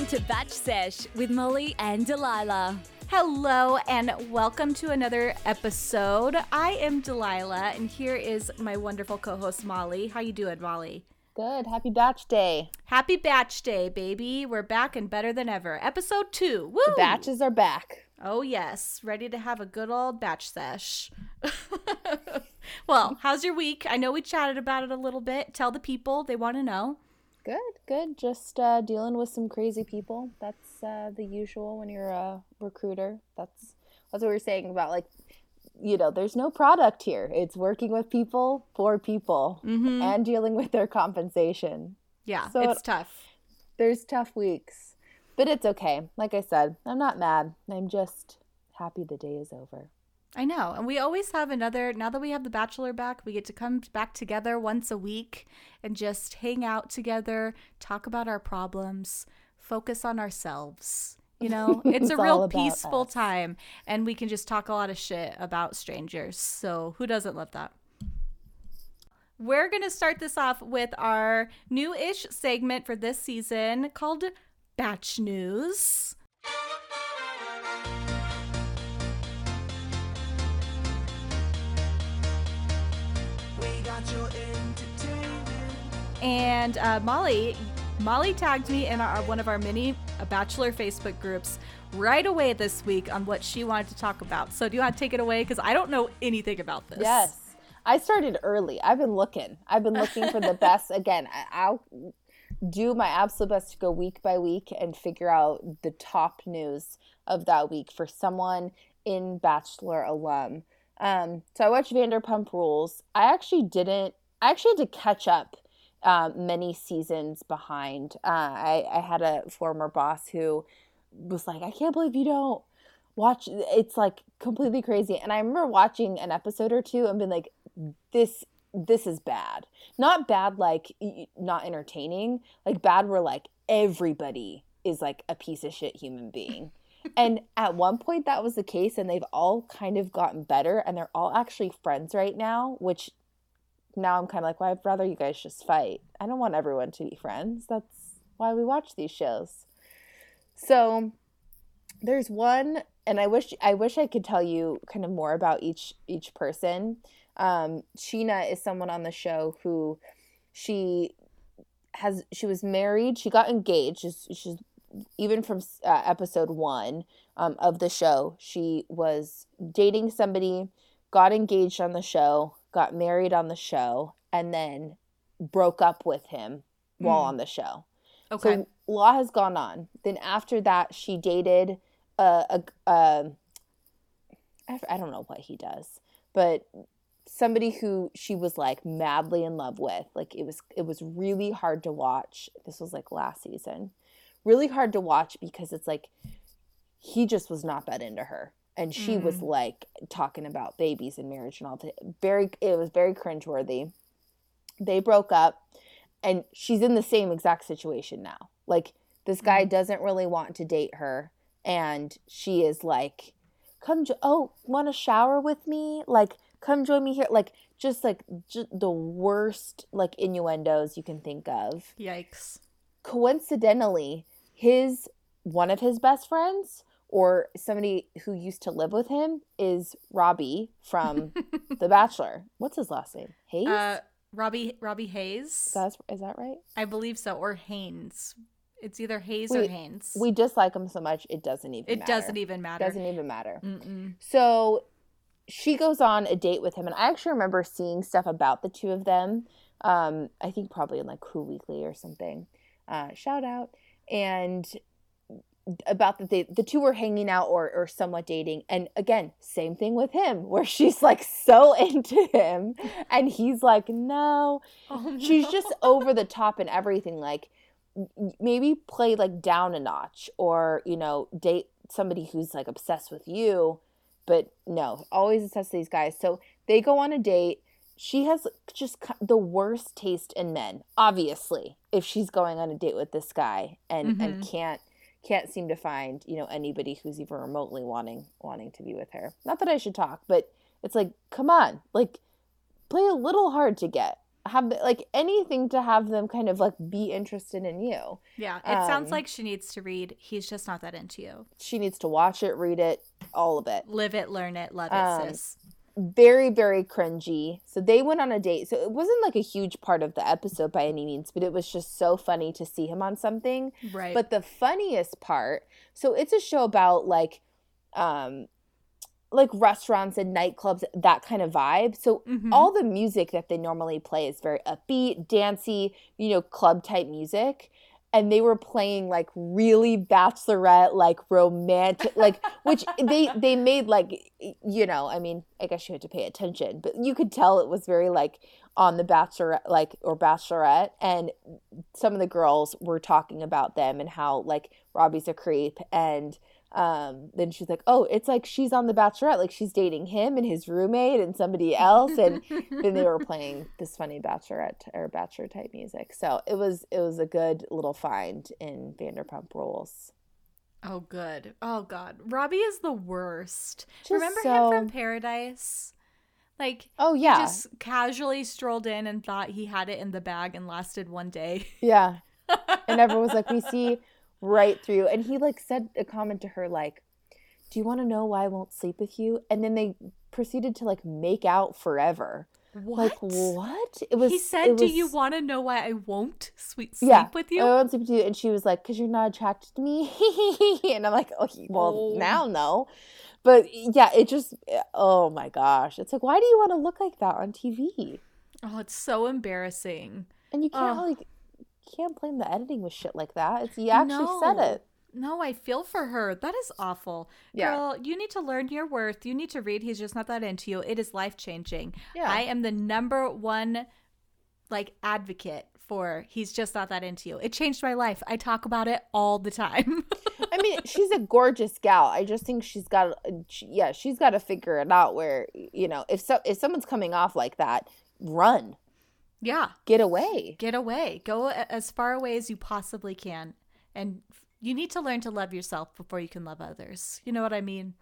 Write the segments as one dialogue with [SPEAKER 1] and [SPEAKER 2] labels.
[SPEAKER 1] listening to Batch Sesh with Molly and Delilah.
[SPEAKER 2] Hello and welcome to another episode. I am Delilah and here is my wonderful co-host Molly. How you doing, Molly?
[SPEAKER 3] Good. Happy batch day.
[SPEAKER 2] Happy batch day, baby. We're back and better than ever. Episode 2. Woo!
[SPEAKER 3] The batches are back.
[SPEAKER 2] Oh yes, ready to have a good old batch sesh. well, how's your week? I know we chatted about it a little bit. Tell the people they want to know.
[SPEAKER 3] Good, good. Just uh, dealing with some crazy people. That's uh, the usual when you're a recruiter. That's that's what we are saying about like, you know, there's no product here. It's working with people for people
[SPEAKER 2] Mhm.
[SPEAKER 3] and dealing with their compensation.
[SPEAKER 2] Yeah,
[SPEAKER 3] So
[SPEAKER 2] it's
[SPEAKER 3] it-
[SPEAKER 2] tough.
[SPEAKER 3] There's tough weeks, but it's okay. Like I said, I'm not mad. I'm just happy the day is over.
[SPEAKER 2] I know. And we always have another, now that we have The Bachelor back, we get to come back together once a week and just hang out together, talk about our problems, focus on ourselves. You know, it's,
[SPEAKER 3] It's
[SPEAKER 2] a real peaceful
[SPEAKER 3] us.
[SPEAKER 2] time and we can just talk a lot of shit about strangers. So who doesn't love that? We're going to start this off with our new ish segment for this season called Batch News. And uh, Molly, Molly tagged me in our, one of our many uh, Bachelor Facebook groups right away this week on what she wanted to talk about. So do you want to take it away? Because I don't know anything about this.
[SPEAKER 3] Yes. I started early. I've been looking. I've been looking for the best. Again, I- I'll do my absolute best to go week by week and figure out the top news of that week for someone in Bachelor alum. Um, so I watched Vanderpump Rules. I actually didn't. I actually had to catch up um, many seasons behind. Uh, I, I had a former boss who was like, "I can't believe you don't watch it's like completely crazy. And i remember watching an episode or two and being like this this is bad. Not bad like not entertaining like bad where like everybody is like a piece of shit human being. And at one point that was the case and they've all kind of gotten better and they're all actually friends right now which now i'm kind of like well i'd rather you guys just fight. I don't want everyone to be friends. That's why we watch these shows. So there's one and i wish i wish i could tell you kind of more about each each person. Um Scheana is someone on the show who she has she was married she got engaged she's, she's even from uh, episode one um, of the show she was dating somebody got engaged on the show got married on the show and then broke up with him while
[SPEAKER 2] Mm.
[SPEAKER 3] on the show
[SPEAKER 2] Okay.
[SPEAKER 3] so law has gone on. Then after that, she dated a, a, a I don't know what he does, but somebody who she was like madly in love with. Like it was it was really hard to watch. This was like last season. Really hard to watch because it's like he just was not that into her. And she was
[SPEAKER 2] Mm.
[SPEAKER 3] like talking about babies and marriage and all that. Very it was very cringeworthy. They broke up and she's in the same exact situation now. Like this guy doesn't really want to date her and she is like come jo- oh want to shower with me like come join me here like just like the worst like innuendos you can think of
[SPEAKER 2] Yikes.
[SPEAKER 3] coincidentally his one of his best friends or somebody who used to live with him is robbie from the bachelor what's his last name hayes
[SPEAKER 2] Uh, Robbie Robbie Hayes.
[SPEAKER 3] That's, is that right
[SPEAKER 2] I believe so, or Haynes. It's either Hayes or
[SPEAKER 3] We-
[SPEAKER 2] Haynes.
[SPEAKER 3] we dislike him so much it doesn't even matter.
[SPEAKER 2] it
[SPEAKER 3] matter.
[SPEAKER 2] doesn't even matter.
[SPEAKER 3] doesn't even matter
[SPEAKER 2] Mm-mm.
[SPEAKER 3] so she goes on a date with him and i actually remember seeing stuff about the two of them um i think probably in like who weekly or something uh shout out and about that they the two were hanging out or or somewhat dating. And again same thing with him where she's like so into him and he's like no.
[SPEAKER 2] Oh,
[SPEAKER 3] she's just over the top and everything like maybe play like down a notch or you know date somebody who's like obsessed with you but no always obsessed with these guys. So they go on a date. She has just the worst taste in men obviously if she's going on a date with this guy and and mm-hmm. can't can't seem to find you know anybody who's even remotely wanting wanting to be with her not that i should talk but it's like come on like play a little hard to get have like anything to have them kind of like be interested in you.
[SPEAKER 2] Yeah, it sounds
[SPEAKER 3] Um,
[SPEAKER 2] like she needs to read. He's just not that into you.
[SPEAKER 3] She needs to watch it, read it, all of it.
[SPEAKER 2] Live it, learn it, love it,
[SPEAKER 3] Um,
[SPEAKER 2] sis.
[SPEAKER 3] Very very cringy. So they went on a date. So it wasn't like a huge part of the episode by any means but it was just so funny to see him on something.
[SPEAKER 2] Right.
[SPEAKER 3] but the funniest part so it's a show about like um like restaurants and nightclubs that kind of vibe. So
[SPEAKER 2] Mhm.
[SPEAKER 3] all the music that they normally play is very upbeat dancey you know club type music and they were playing like really bachelorette like romantic like which they they made like you know i mean i guess you had to pay attention but you could tell it was very like on the bachelorette like or bachelorette and some of the girls were talking about them and how like robbie's a creep and um then she's like oh it's like she's on the bachelorette like she's dating him and his roommate and somebody else and then they were playing this funny bachelorette or bachelor type music so it was it was a good little find in vanderpump rules
[SPEAKER 2] oh, good. Oh, God. Robbie is the worst.
[SPEAKER 3] Just
[SPEAKER 2] Remember
[SPEAKER 3] so-
[SPEAKER 2] him from Paradise? Like,
[SPEAKER 3] oh
[SPEAKER 2] he
[SPEAKER 3] yeah
[SPEAKER 2] just casually strolled in and thought he had it in the bag and lasted one day.
[SPEAKER 3] yeah and everyone was like we see right through and he like said a comment to her like do you want to know why i won't sleep with you and then they proceeded to like make out forever
[SPEAKER 2] What?
[SPEAKER 3] like what it was
[SPEAKER 2] he said, "Do
[SPEAKER 3] was-
[SPEAKER 2] you want to know why I won't sweet sleep
[SPEAKER 3] yeah,
[SPEAKER 2] with you?"
[SPEAKER 3] I won't sleep with you. And she was like, because you're not attracted to me. and I'm like, oh, okay, well,
[SPEAKER 2] Oh.
[SPEAKER 3] now no. But yeah, it just, eh, oh my gosh. It's like, why do you want to look like that on TV?
[SPEAKER 2] oh, it's so embarrassing.
[SPEAKER 3] And you can't,
[SPEAKER 2] Oh.
[SPEAKER 3] like, can't blame the editing with shit like that. It's, you actually said it.
[SPEAKER 2] No, I feel for her. That is awful.
[SPEAKER 3] Yeah.
[SPEAKER 2] Girl, you need to learn your worth. You need to read. He's just not that into you. It is life changing.
[SPEAKER 3] Yeah.
[SPEAKER 2] I am the number one like advocate for he's just not that into you. It changed my life. I talk about it all the time.
[SPEAKER 3] I mean, she's a gorgeous gal. I just think she's got, she, yeah, she's got to figure it out where, you know, if so, if someone's coming off like that, run,
[SPEAKER 2] yeah.
[SPEAKER 3] get away.
[SPEAKER 2] Get away. Go as far away as you possibly can. And you need to learn to love yourself before you can love others. You know what I mean?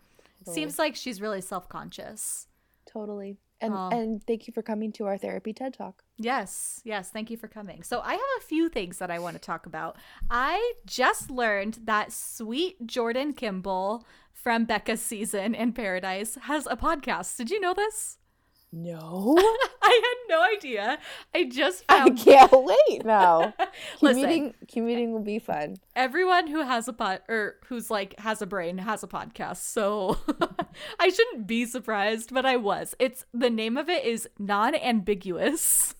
[SPEAKER 2] Seems like she's really self-conscious.
[SPEAKER 3] Totally. And,
[SPEAKER 2] Aw.
[SPEAKER 3] and thank you for coming to our therapy TED Talk.
[SPEAKER 2] Yes, yes, thank you for coming. So, I have a few things that I want to talk about. I just learned that sweet Jordan Kimball from Becca's season in Paradise has a podcast. Did you know this?
[SPEAKER 3] No.
[SPEAKER 2] I had no idea. I just
[SPEAKER 3] I can't wait now. Commuting commuting will be fun.
[SPEAKER 2] everyone who has a pod or who's like has a brain has a podcast. So I shouldn't be surprised, but I was. It's the name of it is non-ambiguous.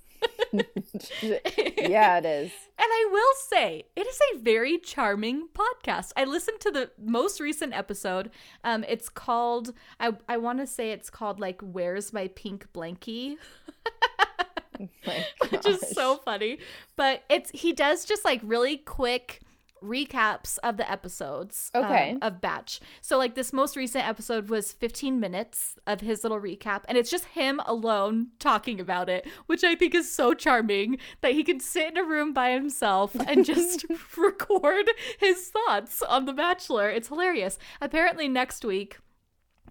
[SPEAKER 3] yeah, it is.
[SPEAKER 2] And I will say, it is a very charming podcast. I listened to the most recent episode. Um, it's called I I want to say it's called like "Where's My Pink Blankie,"
[SPEAKER 3] My
[SPEAKER 2] which is so funny. But it's he does just like really quick recaps of the episodes um,
[SPEAKER 3] Okay.
[SPEAKER 2] of batch so like this most recent episode was 15 minutes of his little recap and it's just him alone talking about it which i think is so charming that he can sit in a room by himself and just record his thoughts on the bachelor it's hilarious apparently next week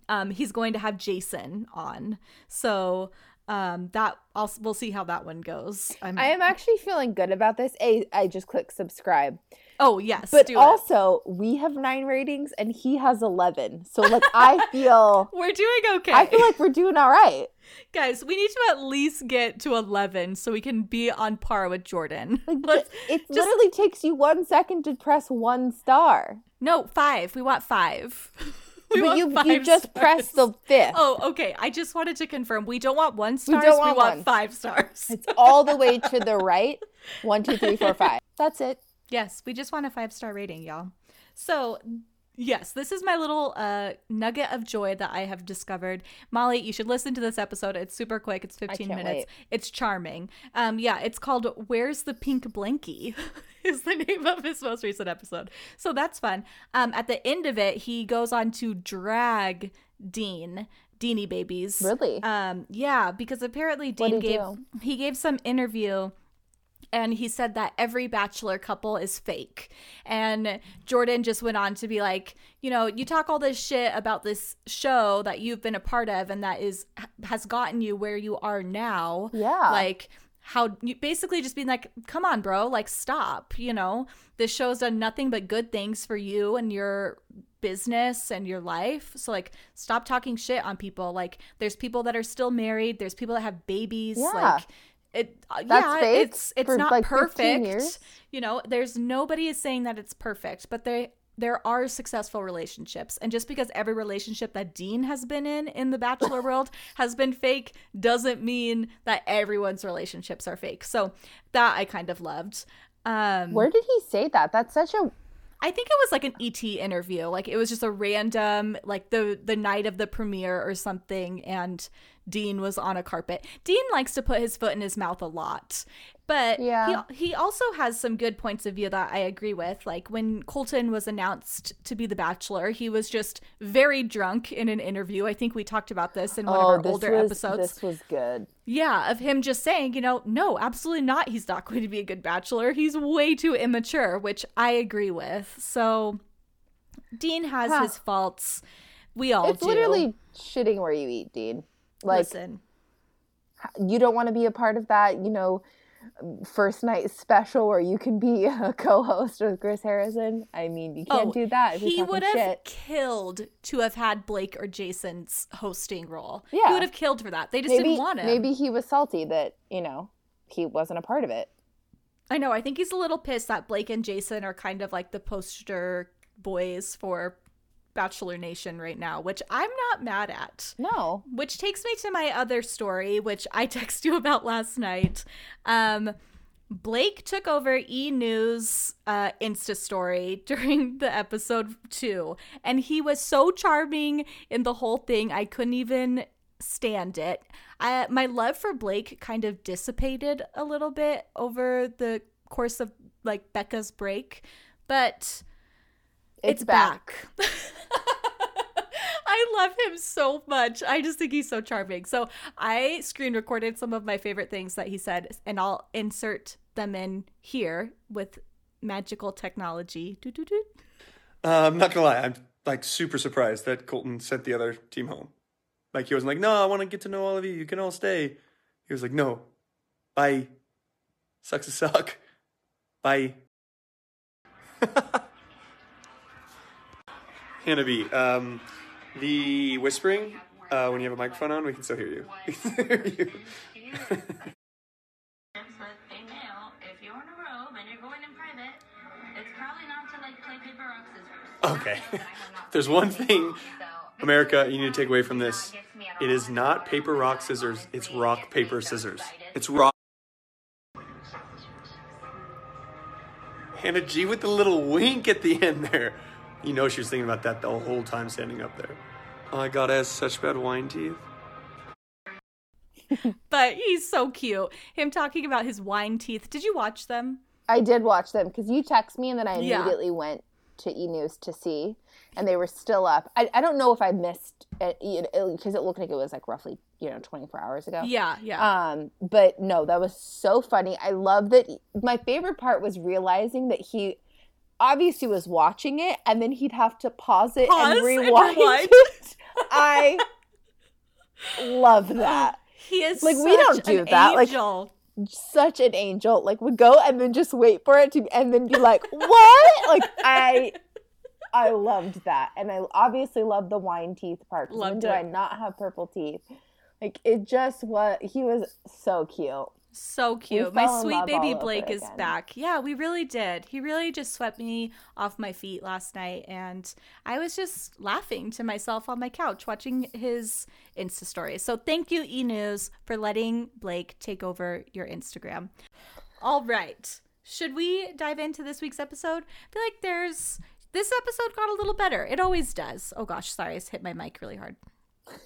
[SPEAKER 2] um he's going to have jason on so um that I'll, we'll see how that one goes I'm,
[SPEAKER 3] I am actually feeling good about this. A, I just click subscribe.
[SPEAKER 2] Oh yes
[SPEAKER 3] But
[SPEAKER 2] do it.
[SPEAKER 3] also, we have nine ratings and he has 11. So, like, I feel.
[SPEAKER 2] we're doing okay
[SPEAKER 3] I feel like we're doing all right.
[SPEAKER 2] Guys, we need to at least get to 11 so we can be on par with Jordan.
[SPEAKER 3] Like, it
[SPEAKER 2] just-
[SPEAKER 3] literally takes you one second to press one star.
[SPEAKER 2] no, five. We want five. We
[SPEAKER 3] but
[SPEAKER 2] want
[SPEAKER 3] you you just
[SPEAKER 2] stars.
[SPEAKER 3] pressed the fifth.
[SPEAKER 2] Oh, okay. I just wanted to confirm. We don't want one star. We,
[SPEAKER 3] don't want
[SPEAKER 2] want
[SPEAKER 3] one.
[SPEAKER 2] five stars.
[SPEAKER 3] It's all the way to the right. One, two, three, four, five. That's it.
[SPEAKER 2] Yes, we just want a five star rating, y'all. So, yes, this is my little uh, nugget of joy that I have discovered. Molly, you should listen to this episode. It's super quick. It's 15
[SPEAKER 3] can't
[SPEAKER 2] minutes.
[SPEAKER 3] wait.
[SPEAKER 2] It's charming. Um, yeah, it's called "Where's the Pink Blankie." is the name of his most recent episode. So that's fun. Um, at the end of it, he goes on to drag Dean. Deanie babies.
[SPEAKER 3] Really?
[SPEAKER 2] Um, yeah, because apparently Dean gave
[SPEAKER 3] do?
[SPEAKER 2] he gave some interview and he said that every bachelor couple is fake. And Jordan just went on to be like, you know, you talk all this shit about this show that you've been a part of and that is has gotten you where you are now.
[SPEAKER 3] Yeah.
[SPEAKER 2] Like how you basically just being like, come on, bro, like stop. You know, this show's done nothing but good things for you and your business and your life. So like stop talking shit on people. Like there's people that are still married, there's people that have babies.
[SPEAKER 3] Yeah.
[SPEAKER 2] Like it uh,
[SPEAKER 3] That's
[SPEAKER 2] yeah,
[SPEAKER 3] fake
[SPEAKER 2] it's it's
[SPEAKER 3] for,
[SPEAKER 2] not
[SPEAKER 3] like, 15
[SPEAKER 2] perfect.
[SPEAKER 3] years.
[SPEAKER 2] You know, there's nobody is saying that it's perfect, but they there are successful relationships. And just because every relationship that Dean has been in in the bachelor world has been fake doesn't mean that everyone's relationships are fake. So that I kind of loved. Um
[SPEAKER 3] Where did he say that? That's such a
[SPEAKER 2] I think it was like an ET interview. Like it was just a random like the the night of the premiere or something and Dean was on a carpet. Dean likes to put his foot in his mouth a lot. But
[SPEAKER 3] Yeah.
[SPEAKER 2] he he also has some good points of view that I agree with. Like when Colton was announced to be the bachelor, he was just very drunk in an interview. I think we talked about this in one of
[SPEAKER 3] oh,
[SPEAKER 2] our older
[SPEAKER 3] was
[SPEAKER 2] episodes.
[SPEAKER 3] this was good.
[SPEAKER 2] Yeah, of him just saying, you know, no, absolutely not. He's not going to be a good bachelor. He's way too immature, which I agree with. So Dean has
[SPEAKER 3] Huh.
[SPEAKER 2] his faults. We all do.
[SPEAKER 3] it's
[SPEAKER 2] do.
[SPEAKER 3] literally shitting where you eat, Dean. Like
[SPEAKER 2] Listen,
[SPEAKER 3] you don't want to be a part of that, you know, first night special where you can be a co-host with Chris Harrison. I mean, you can't
[SPEAKER 2] Oh,
[SPEAKER 3] do that
[SPEAKER 2] he would have
[SPEAKER 3] shit.
[SPEAKER 2] killed to have had Blake or Jason's hosting role.
[SPEAKER 3] Yeah, He
[SPEAKER 2] would have killed for that. They just
[SPEAKER 3] Maybe
[SPEAKER 2] didn't want him.
[SPEAKER 3] maybe he was salty that you know he wasn't a part of it.
[SPEAKER 2] I know. I think he's a little pissed that Blake and Jason are kind of like the poster boys for Bachelor Nation right now, which I'm not mad at.
[SPEAKER 3] No,
[SPEAKER 2] Which takes me to my other story, which I texted you about last night. Um, Blake took over E News uh, Insta story during the episode two, and he was so charming in the whole thing. I couldn't even stand it. I, my love for Blake kind of dissipated a little bit over the course of like Becca's break, but
[SPEAKER 3] it's,
[SPEAKER 2] it's
[SPEAKER 3] back.
[SPEAKER 2] back. I love him so much. I just think he's so charming. So I screen recorded some of my favorite things that he said, and I'll insert them in here with magical technology. Doo, doo, doo.
[SPEAKER 4] Uh, I'm not gonna lie, I'm like super surprised that Colton sent the other team home. Like he wasn't like, no, I want to get to know all of you. You can all stay. He was like, no, bye. Sucks to suck. Bye. Hannah B, um, the whispering uh, when you have a microphone on, we can still hear you. We can still hear you. Okay. There's one thing, America, you need to take away from this. It is not paper, rock, scissors. It's rock, paper, scissors. It's rock. Hannah G with the little wink at the end there. You know she was thinking about that the whole time standing up there. Oh my god, I have such bad wine teeth.
[SPEAKER 2] But he's so cute. Him talking about his wine teeth. Did you watch them?
[SPEAKER 3] I did watch them because you text me and then I
[SPEAKER 2] Yeah.
[SPEAKER 3] immediately went to E News to see, and they were still up. I, I don't know if I missed it because it looked like it was like roughly you know 24 hours ago.
[SPEAKER 2] Yeah, yeah.
[SPEAKER 3] Um, but no, that was so funny. I love that. My favorite part was realizing that he obviously was watching it, and then he'd have to pause it
[SPEAKER 2] Pause
[SPEAKER 3] and
[SPEAKER 2] and
[SPEAKER 3] rewind
[SPEAKER 2] rewind.
[SPEAKER 3] it. I love that.
[SPEAKER 2] he is
[SPEAKER 3] like, we don't do
[SPEAKER 2] an
[SPEAKER 3] that, like-
[SPEAKER 2] angel.
[SPEAKER 3] Such an angel. Like would go and then just wait for it to, and then be like, "What?" like I. I loved that, and I obviously loved the wine teeth part. 'cause When do
[SPEAKER 2] it.
[SPEAKER 3] I not have purple teeth? Like it just was. He was so cute.
[SPEAKER 2] So cute. My sweet baby Blake is
[SPEAKER 3] again.
[SPEAKER 2] back. Yeah, we really did. He really just swept me off my feet last night and I was just laughing to myself on my couch watching his Insta story. So thank you E News for letting Blake take over your Instagram. All right. Should we dive into this week's episode? I feel like there's this episode got a little better. It always does. Oh gosh, sorry, I hit my mic really hard.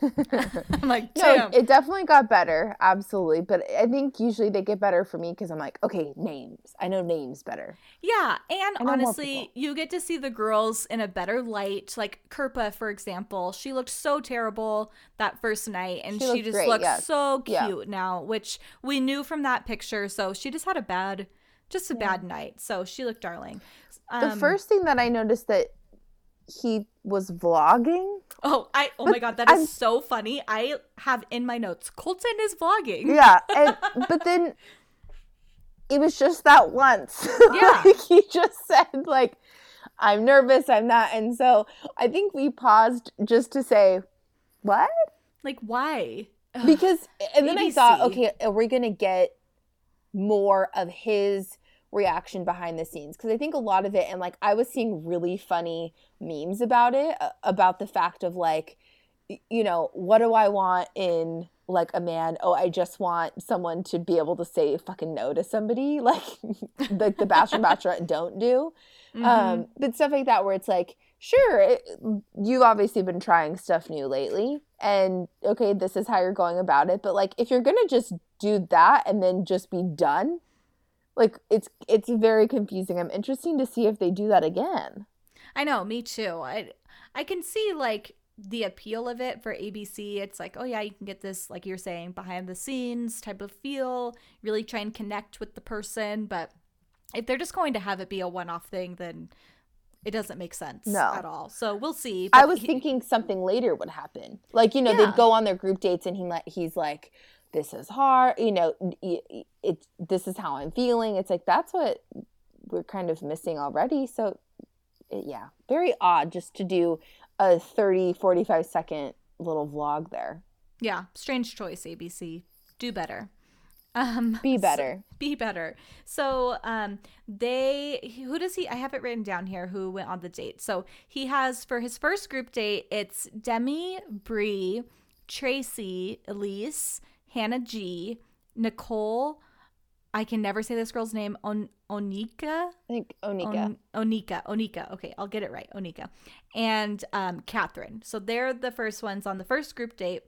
[SPEAKER 2] I'm like,
[SPEAKER 3] No, it definitely got better, absolutely. But I think usually they get better for me because I'm like, okay, names. I know names better.
[SPEAKER 2] Yeah, and honestly, you get to see the girls in a better light. Like Kirpa, for example, she looked so terrible that first night, and
[SPEAKER 3] She
[SPEAKER 2] she,
[SPEAKER 3] looked
[SPEAKER 2] just
[SPEAKER 3] great,
[SPEAKER 2] looks
[SPEAKER 3] yeah.
[SPEAKER 2] so
[SPEAKER 3] Yeah.
[SPEAKER 2] cute now, which we knew from that picture. So she just had a bad, just a bad night. So she looked darling.
[SPEAKER 3] The
[SPEAKER 2] Um,
[SPEAKER 3] first thing that I noticed that he was vlogging.
[SPEAKER 2] Oh, I oh
[SPEAKER 3] but
[SPEAKER 2] my god, that is so funny. I have in my notes, Colton is vlogging.
[SPEAKER 3] Yeah, and but then it was just that once.
[SPEAKER 2] Yeah.
[SPEAKER 3] like he just said like I'm nervous, I'm not. And so I think we paused just to say, "What?"
[SPEAKER 2] Like, why? Ugh.
[SPEAKER 3] Because and then I thought, okay, are we going to get more of his reaction behind the scenes because I think a lot of it, and like I was seeing really funny memes about it, about the fact of like, you know, what do I want in like a man? Oh, I just want someone to be able to say fucking no to somebody, like like the Bachelor and Bachelorette don't do.
[SPEAKER 2] Mhm.
[SPEAKER 3] Um, but stuff like that where it's like, sure, it, you've obviously been trying stuff new lately, and okay, this is how you're going about it. But like, if you're gonna just do that and then just be done, like it's it's very confusing. I'm interested to see if they do that again.
[SPEAKER 2] I know, me too. I I can see like the appeal of it for ABC. It's like, oh yeah, you can get this like you're saying behind the scenes type of feel, really try and connect with the person, but if they're just going to have it be a one-off thing, then it doesn't make sense
[SPEAKER 3] No.
[SPEAKER 2] at all. So we'll see.
[SPEAKER 3] I was
[SPEAKER 2] he-
[SPEAKER 3] thinking something later would happen. Like, you know,
[SPEAKER 2] Yeah.
[SPEAKER 3] they'd go on their group dates and he let he's like, This is hard, you know, y- it's this is how I'm feeling. It's like that's what we're kind of missing already. So it, yeah, very odd just to do a 30, 45 second little vlog there.
[SPEAKER 2] Yeah, strange choice, ABC. Do better. Um,
[SPEAKER 3] Be
[SPEAKER 2] so-
[SPEAKER 3] better.
[SPEAKER 2] be better. So, um, they who does he? I have it written down here. Who went on the date? So he has for his first group date. It's Demi, Bree, Tracy, Elyse, Hannah G, Nicole. I can never say this girl's name. On Onika.
[SPEAKER 3] I think Onika.
[SPEAKER 2] On- Onika. Onika. Okay, I'll get it right. Onika. And um, Catherine. So they're the first ones on the first group date.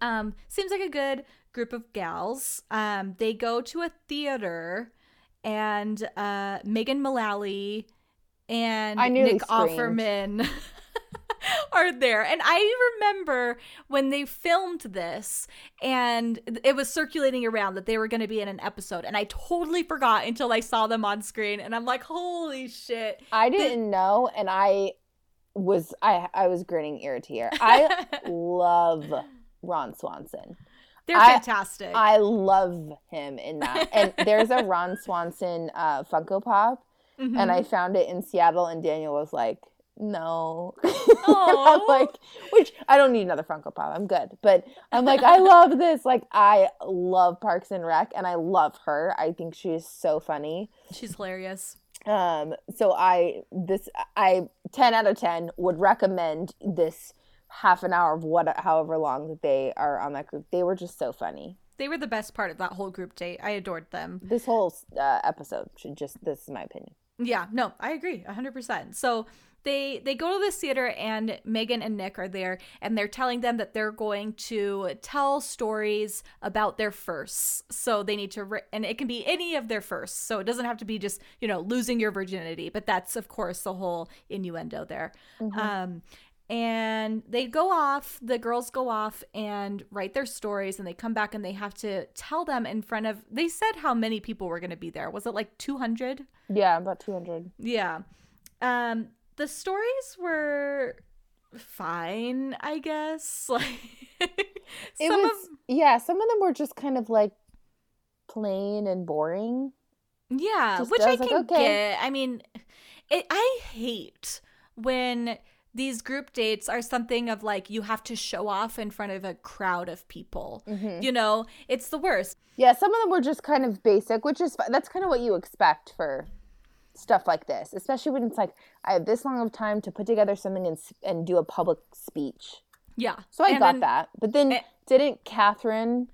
[SPEAKER 2] Um, seems like a good group of gals. Um, they go to a theater, and uh, Megan Mullally and Nick
[SPEAKER 3] screamed.
[SPEAKER 2] Offerman are there. And I remember when they filmed this, and it was circulating around that they were going to be in an episode, and I totally forgot until I saw them on screen, and I'm like, holy shit!
[SPEAKER 3] I didn't know and I was I I was grinning ear to ear. I love Ron Swanson.
[SPEAKER 2] They're
[SPEAKER 3] I-
[SPEAKER 2] fantastic.
[SPEAKER 3] I love him in that. And there's a Ron Swanson uh, Funko Pop,
[SPEAKER 2] Mhm.
[SPEAKER 3] and I found it in Seattle, and Daniel was like, "No," I'm like, which I don't need another Funko Pop. I'm good, but I'm like, I love this. Like, I love Parks and Rec, and I love her. I think she is so funny.
[SPEAKER 2] She's hilarious.
[SPEAKER 3] Um, so I this I ten out of ten would recommend this half an hour of what however long that they are on that group. They were just so funny.
[SPEAKER 2] They were the best part of that whole group date. I adored them.
[SPEAKER 3] This whole uh, episode should just this is my opinion.
[SPEAKER 2] Yeah, no, I agree 100%. So they they go to this theater and Megan and Nick are there and they're telling them that they're going to tell stories about their firsts. So they need to and it can be any of their firsts. So it doesn't have to be just, you know, losing your virginity, but that's of course the whole innuendo there. Um and they go off, the girls go off and write their stories and they come back and they have to tell them in front of they said how many people were going to be there. Was it like 200?
[SPEAKER 3] Yeah, about two hundred.
[SPEAKER 2] Yeah. Um the stories were fine, I guess. Like
[SPEAKER 3] It
[SPEAKER 2] some
[SPEAKER 3] was
[SPEAKER 2] of
[SPEAKER 3] yeah. Some of them were just kind of like plain and boring.
[SPEAKER 2] yeah,
[SPEAKER 3] just-
[SPEAKER 2] which
[SPEAKER 3] I
[SPEAKER 2] I,
[SPEAKER 3] like,
[SPEAKER 2] can
[SPEAKER 3] okay.
[SPEAKER 2] get. I mean, it I hate when these group dates are something of like you have to show off in front of a crowd of people.
[SPEAKER 3] Mm-hmm.
[SPEAKER 2] You know, it's the worst.
[SPEAKER 3] Yeah, some of them were just kind of basic, which is that's kind of what you expect for stuff like this, especially when it's like I have this long of time to put together something and and do a public speech.
[SPEAKER 2] Yeah.
[SPEAKER 3] So I
[SPEAKER 2] And
[SPEAKER 3] got
[SPEAKER 2] then-
[SPEAKER 3] that, but then
[SPEAKER 2] eh.
[SPEAKER 3] didn't Catherine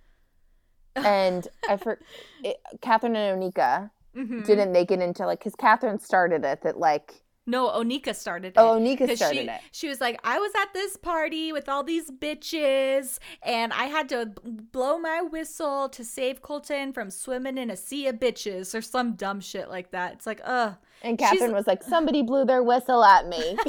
[SPEAKER 3] and I for it, Catherine and Onika
[SPEAKER 2] Mhm.
[SPEAKER 3] didn't make it into like because Catherine started it that like
[SPEAKER 2] No, Onika started it.
[SPEAKER 3] Oh, Onika started
[SPEAKER 2] she,
[SPEAKER 3] it.
[SPEAKER 2] She was like, I was at this party with all these bitches, and I had to blow my whistle to save Colton from swimming in a sea of bitches or some dumb shit like that. It's like, ugh.
[SPEAKER 3] and
[SPEAKER 2] She's-
[SPEAKER 3] Catherine was like somebody blew their whistle at me.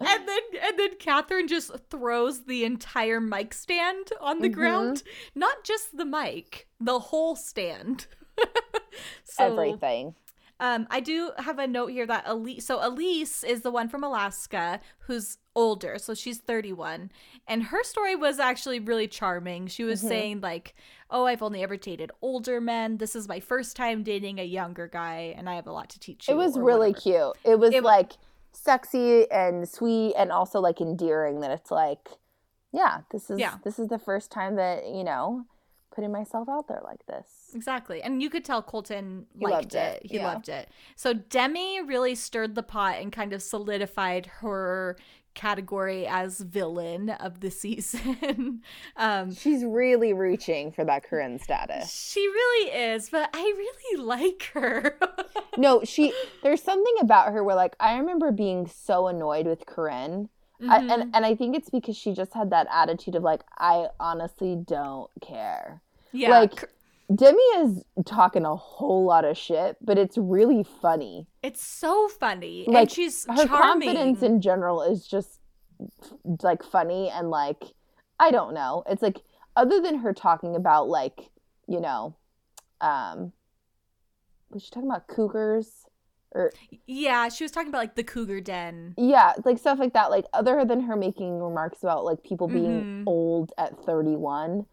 [SPEAKER 2] And then and then Catherine just throws the entire mic stand on
[SPEAKER 3] Mm-hmm.
[SPEAKER 2] the ground. Not just the mic, the whole stand. so,
[SPEAKER 3] Everything.
[SPEAKER 2] Um, I do have a note here that Elyse. So Elyse is the one from Alaska who's older, so she's 31. And her story was actually really charming. She
[SPEAKER 3] Mm-hmm.
[SPEAKER 2] was saying, like, oh, I've only ever dated older men. This is my first time dating a younger guy, and I have a lot to teach you.
[SPEAKER 3] It was really
[SPEAKER 2] whatever.
[SPEAKER 3] cute. It was
[SPEAKER 2] It-
[SPEAKER 3] like sexy and sweet and also like endearing that it's like, yeah, this is
[SPEAKER 2] Yeah.
[SPEAKER 3] this is the first time that, you know, putting myself out there like this.
[SPEAKER 2] Exactly. And you could tell Colton
[SPEAKER 3] He
[SPEAKER 2] liked
[SPEAKER 3] loved
[SPEAKER 2] it.
[SPEAKER 3] it,
[SPEAKER 2] He
[SPEAKER 3] yeah.
[SPEAKER 2] loved it. So Demi really stirred the pot and kind of solidified her category as villain of the season. um
[SPEAKER 3] She's really reaching for that Corinne status.
[SPEAKER 2] she really is, but I really like her.
[SPEAKER 3] No, she there's something about her where like I remember being so annoyed with Corinne. I,
[SPEAKER 2] Mhm.
[SPEAKER 3] and and I think it's because she just had that attitude of like I honestly don't care.
[SPEAKER 2] yeah.
[SPEAKER 3] like Demi is talking a whole lot of shit, but it's really funny.
[SPEAKER 2] it's so funny.
[SPEAKER 3] Like
[SPEAKER 2] and she's
[SPEAKER 3] her
[SPEAKER 2] charming.
[SPEAKER 3] confidence in general is just like funny and like I don't know. It's like other than her talking about like, you know, um was she talking about cougars or
[SPEAKER 2] yeah, she was talking about like the cougar den.
[SPEAKER 3] yeah, like stuff like that like other than her making remarks about like people being
[SPEAKER 2] Mhm.
[SPEAKER 3] old at 31.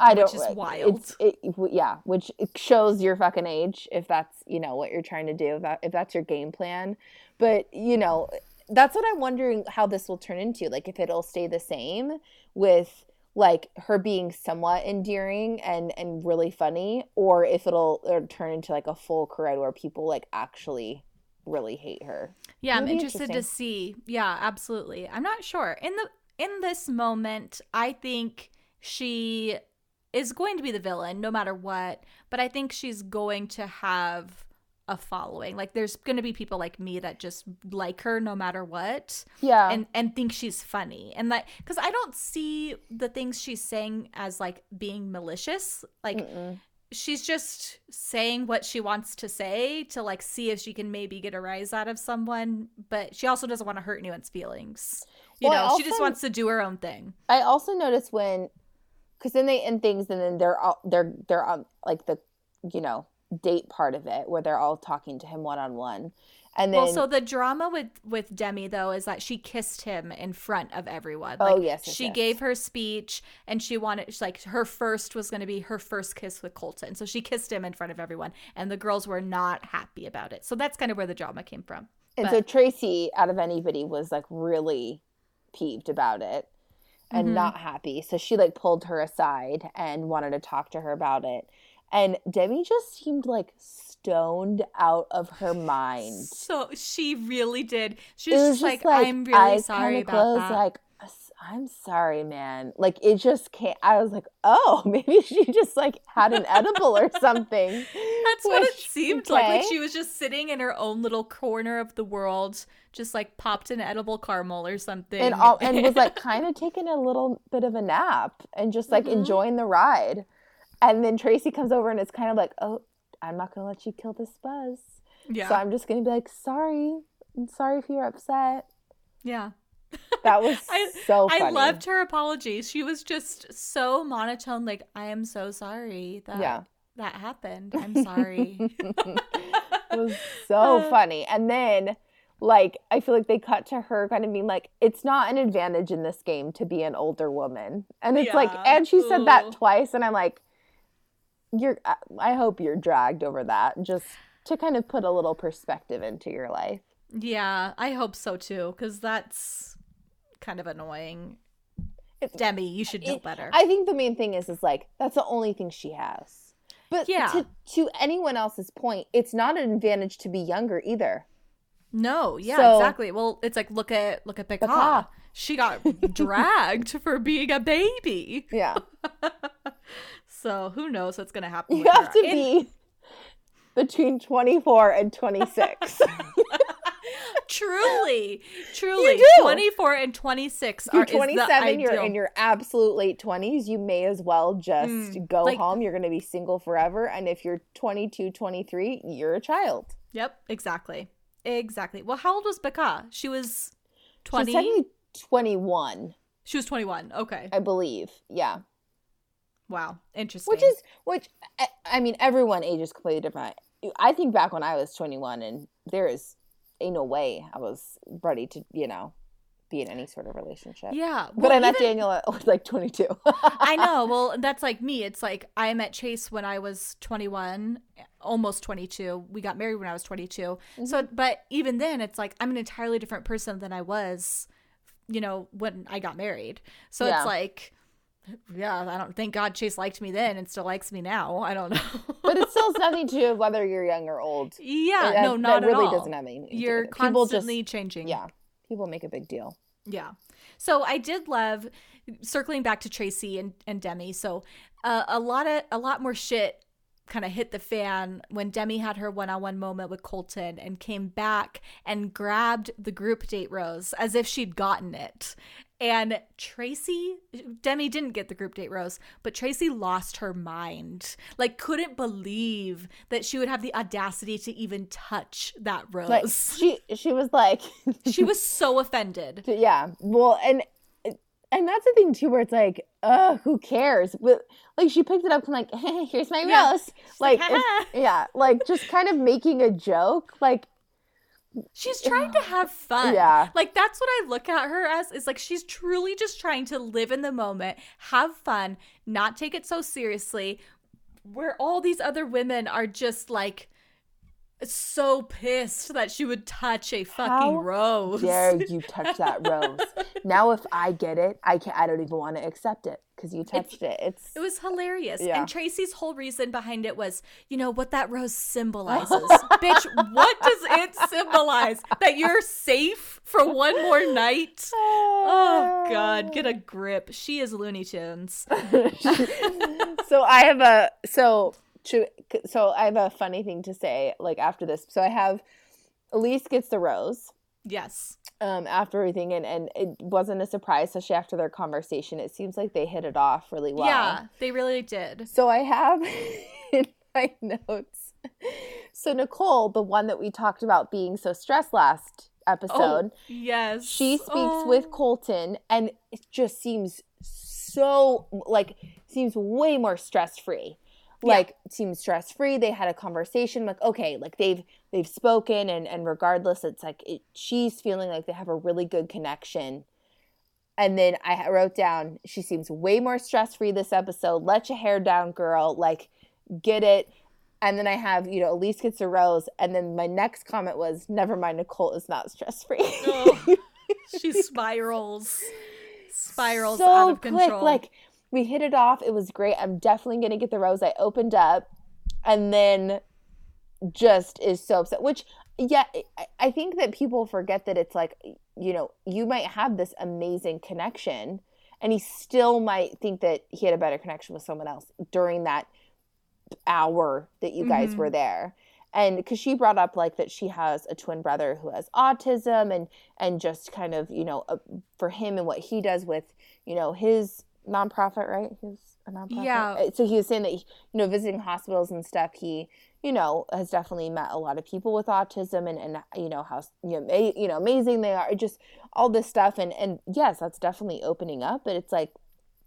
[SPEAKER 3] I don't
[SPEAKER 2] Which is wild.
[SPEAKER 3] It's it, yeah, which shows your fucking age if that's, you know, what you're trying to do, if, that, if that's your game plan. But, you know, that's what I'm wondering how this will turn into. Like if it'll stay the same with like her being somewhat endearing and and really funny or if it'll or turn into like a full Corinne where people like actually really hate her.
[SPEAKER 2] Yeah, I'm
[SPEAKER 3] It'll
[SPEAKER 2] interested to see. Yeah, absolutely. I'm not sure. In the in this moment, I think she is going to be the villain no matter what, but I think she's going to have a following. Like there's going to be people like me that just like her no matter what
[SPEAKER 3] Yeah.
[SPEAKER 2] and and think she's funny. And that cuz I don't see the things she's saying as like being malicious. Like
[SPEAKER 3] Mm-mm.
[SPEAKER 2] she's just saying what she wants to say to like see if she can maybe get a rise out of someone but she also doesn't want to hurt anyone's feelings you
[SPEAKER 3] Well,
[SPEAKER 2] know she just wants to do her own thing
[SPEAKER 3] I also notice when, because then they end things, and then they're all they're they're on like the, you know, date part of it where they're all talking to him one on one, and then
[SPEAKER 2] well so the drama with with demi though is that she kissed him in front of everyone.
[SPEAKER 3] Oh, yes, yes,
[SPEAKER 2] she
[SPEAKER 3] yes.
[SPEAKER 2] gave her speech and she wanted like her first was going to be her first kiss with colton. So she kissed him in front of everyone and the girls were not happy about it. So that's kind of where the drama came from.
[SPEAKER 3] And
[SPEAKER 2] but-
[SPEAKER 3] so Tracy out of anybody was like really peeved about it and
[SPEAKER 2] Mhm.
[SPEAKER 3] not happy, so she like pulled her aside and wanted to talk to her about it, and Demi just seemed like stoned out of her mind.
[SPEAKER 2] So she really did. She was,
[SPEAKER 3] was
[SPEAKER 2] just like, I'm really sorry about
[SPEAKER 3] closed,
[SPEAKER 2] that.
[SPEAKER 3] Like, I'm sorry, man. Like, it just can't. I was like, oh, maybe she just like had an edible or something.
[SPEAKER 2] That's what it
[SPEAKER 3] Which,
[SPEAKER 2] seemed like. Like she was just sitting in her own little corner of the world, just like popped an edible caramel or something.
[SPEAKER 3] and all and was like kind of taking a little bit of a nap and just like
[SPEAKER 2] Mhm.
[SPEAKER 3] enjoying the ride. And then Tracy comes over and it's kind of like, oh, I'm not gonna let you kill this buzz.
[SPEAKER 2] yeah,
[SPEAKER 3] So I'm just gonna be like, sorry. I'm sorry if you're upset.
[SPEAKER 2] yeah.
[SPEAKER 3] That was
[SPEAKER 2] I-
[SPEAKER 3] so
[SPEAKER 2] I loved her apology. She was just so monotone. Like, I am so sorry that
[SPEAKER 3] Yeah.
[SPEAKER 2] that happened. I'm sorry.
[SPEAKER 3] it was so
[SPEAKER 2] Uh.
[SPEAKER 3] funny. And then, like, I feel like they cut to her kind of being like, it's not an advantage in this game to be an older woman. And it's like, and she said
[SPEAKER 2] Ooh.
[SPEAKER 3] that twice. And I'm like, you're, I- I hope you're dragged over that just to kind of put a little perspective into your life.
[SPEAKER 2] yeah, I hope so too, because that's kind of annoying.
[SPEAKER 3] It-
[SPEAKER 2] Demi, you should know
[SPEAKER 3] it-
[SPEAKER 2] better.
[SPEAKER 3] I think the main thing is, is like, that's the only thing she has. But
[SPEAKER 2] Yeah.
[SPEAKER 3] to, to anyone else's point, it's not an advantage to be younger either.
[SPEAKER 2] No, yeah,
[SPEAKER 3] So-
[SPEAKER 2] exactly. Well, it's like look at look at Becca.
[SPEAKER 3] Becca.
[SPEAKER 2] She got dragged for being a baby.
[SPEAKER 3] Yeah.
[SPEAKER 2] So who knows what's gonna happen?
[SPEAKER 3] You have
[SPEAKER 2] her.
[SPEAKER 3] to
[SPEAKER 2] And-
[SPEAKER 3] be between 24 and 26.
[SPEAKER 2] truly, truly, twenty four and twenty six are
[SPEAKER 3] you're 27, you're in your absolute late 20s, you may as well just
[SPEAKER 2] Mm,
[SPEAKER 3] go
[SPEAKER 2] like-
[SPEAKER 3] home. You're going to be single forever. And if you're 22, 23, you're a child.
[SPEAKER 2] Yep, exactly, exactly. Well, how old was Becca? She was
[SPEAKER 3] She's
[SPEAKER 2] twenty.
[SPEAKER 3] technically 21,
[SPEAKER 2] She was twenty one. Okay,
[SPEAKER 3] I believe. Yeah.
[SPEAKER 2] wow, interesting.
[SPEAKER 3] Which is, which, I- I mean, everyone ages completely different. I think back when I was 21 and there is, ain't no way I was ready to, you know, be in any sort of relationship.
[SPEAKER 2] Yeah.
[SPEAKER 3] But I met
[SPEAKER 2] even-
[SPEAKER 3] Daniel at like 22.
[SPEAKER 2] I know. Well, that's like me. It's like I met Chase when I was 21, almost 22. We got married when I was 22.
[SPEAKER 3] Mm-hmm.
[SPEAKER 2] So, but even then, it's like I'm an entirely different person than I was, you know, when I got married. So
[SPEAKER 3] Yeah.
[SPEAKER 2] it's like, yeah, I don't thank God Chase liked me then and still likes me now. I don't know.
[SPEAKER 3] but it still has nothing to do with whether you're young or old.
[SPEAKER 2] yeah,
[SPEAKER 3] That-
[SPEAKER 2] no, not at all.
[SPEAKER 3] that really
[SPEAKER 2] all.
[SPEAKER 3] doesn't have anything
[SPEAKER 2] You're
[SPEAKER 3] it. People just-
[SPEAKER 2] constantly changing.
[SPEAKER 3] Yeah. People make a big deal.
[SPEAKER 2] Yeah. So I did love circling back to Tracy and, and Demi. So uh, a lot of a lot more shit kind of hit the fan when Demi had her one-on-one moment with Colton and came back and grabbed the group date rose as if she'd gotten it. And Tracy, Demi didn't get the group date rose, but Tracy lost her mind. Like, couldn't believe that she would have the audacity to even touch that rose.
[SPEAKER 3] Like she she was like
[SPEAKER 2] she was so offended.
[SPEAKER 3] yeah. Well, and and that's the thing too where it's like, uh, who cares? But like she picked it up and like, hey, here's my
[SPEAKER 2] Yeah.
[SPEAKER 3] rose. Like
[SPEAKER 2] like,
[SPEAKER 3] yeah, like just kind of making a joke. Like
[SPEAKER 2] She's trying to have fun.
[SPEAKER 3] Yeah.
[SPEAKER 2] Like that's what I look at her as is like she's truly just trying to live in the moment, have fun, not take it so seriously. Where all these other women are just like so pissed that she would touch a fucking
[SPEAKER 3] How
[SPEAKER 2] rose.
[SPEAKER 3] dare you touch that rose? now if I get it, I can't. I don't even want to accept it because you touched it. It's
[SPEAKER 2] It was hilarious.
[SPEAKER 3] Yeah.
[SPEAKER 2] And Tracy's whole reason behind it was, you know, what that rose symbolizes. Bitch, what does it symbolize? That you're safe for one more night? Oh God, get a grip. She is Looney Tunes.
[SPEAKER 3] so I have a so to, so I have a funny thing to say like after this. So I have Elyse gets the rose
[SPEAKER 2] Yes.
[SPEAKER 3] um after everything and and it wasn't a surprise especially after their conversation. It seems like they hit it off really well.
[SPEAKER 2] Yeah, they really did.
[SPEAKER 3] So I have in my notes. So Nicole, the one that we talked about being so stressed last episode,
[SPEAKER 2] Oh, yes.
[SPEAKER 3] she speaks
[SPEAKER 2] Oh.
[SPEAKER 3] with Colton and it just seems so like seems way more stress free. Like seems stress free. They had a conversation like okay, like they've they've spoken and and regardless it's like it, she's feeling like they have a really good connection. And then I wrote down she seems way more stress free this episode. Let your hair down, girl. Like get it. And then I have, you know, Elyse gets a rose. And then my next comment was, never mind, Nicole is not stress free.
[SPEAKER 2] Oh, she spirals. Spirals
[SPEAKER 3] so
[SPEAKER 2] out of
[SPEAKER 3] quick.
[SPEAKER 2] control.
[SPEAKER 3] Like we hit it off. It was great. I'm definitely gonna get the rose. I opened up, and then just is so upset. Which yeah, I- think that people forget that it's like you know you might have this amazing connection, and he still might think that he had a better connection with someone else during that hour that you guys
[SPEAKER 2] Mhm.
[SPEAKER 3] were there and because she brought up like that she has a twin brother who has autism and and just kind of you know uh, for him and what he does with you know his nonprofit right? He's a nonprofit.
[SPEAKER 2] Yeah.
[SPEAKER 3] Uh, so he was saying that you know visiting hospitals and stuff he you know has definitely met a lot of people with autism and and you know how you know, ma- you know amazing they are just all this stuff. And and yes that's definitely opening up but it's like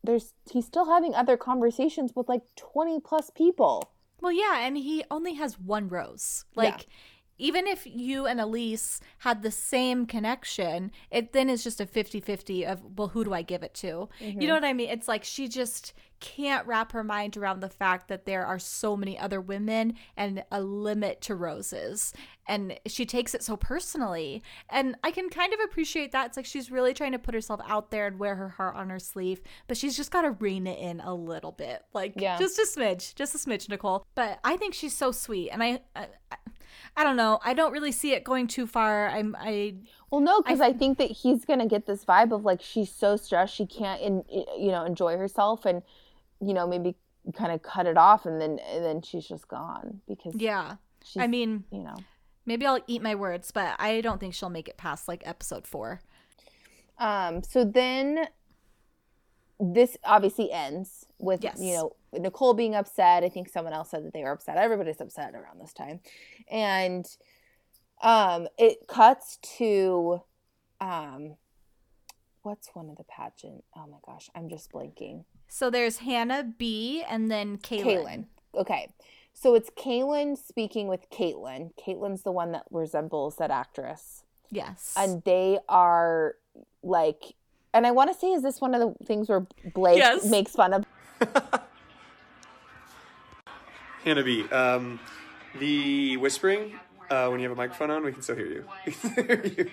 [SPEAKER 3] there's he's still having other conversations with like 20 plus people.
[SPEAKER 2] Well, yeah, and he only has one rose. Like, even if you and Elyse had the same connection, it then is just a 50 50 of, well, who do I give it to? You mm-hmm. know what I mean? It's like she just can't wrap her mind around the fact that there are so many other women and a limit to roses. And she takes it so personally. And I can kind of appreciate that. It's like she's really trying to put herself out there and wear her heart on her sleeve, but she's just got to rein it in a little bit. Like,
[SPEAKER 3] Yeah.
[SPEAKER 2] just a smidge, just a smidge, Nicole. But I think she's so sweet. And I, I, I don't know. I don't really see it going too far. I'm, I,
[SPEAKER 3] Well, no, because I, think that he's gonna get this vibe of like she's so stressed she can't, in, you know, enjoy herself, and you know maybe kind of cut it off, and then and then she's just gone because
[SPEAKER 2] yeah.
[SPEAKER 3] she's,
[SPEAKER 2] I mean,
[SPEAKER 3] you know,
[SPEAKER 2] maybe I'll eat my words, but I don't think she'll make it past like episode four.
[SPEAKER 3] um. So then, this obviously ends with
[SPEAKER 2] Yes.
[SPEAKER 3] you know Nicole being upset. I think someone else said that they were upset. Everybody's upset around this time, and um, it cuts to um. What's one of the pageant? Oh my gosh, I'm just blanking.
[SPEAKER 2] So there's Hannah B and then Kaylin.
[SPEAKER 3] Caitlin. Okay. So it's Kaylin speaking with Caitlin. Caitlin's the one that resembles that actress.
[SPEAKER 2] Yes.
[SPEAKER 3] And they are like and I want to say is this one of the things where Blake
[SPEAKER 2] Yes.
[SPEAKER 3] makes fun of
[SPEAKER 4] Hannah B. Um, the whispering, uh, when you have a microphone on, we can still hear you. We can still hear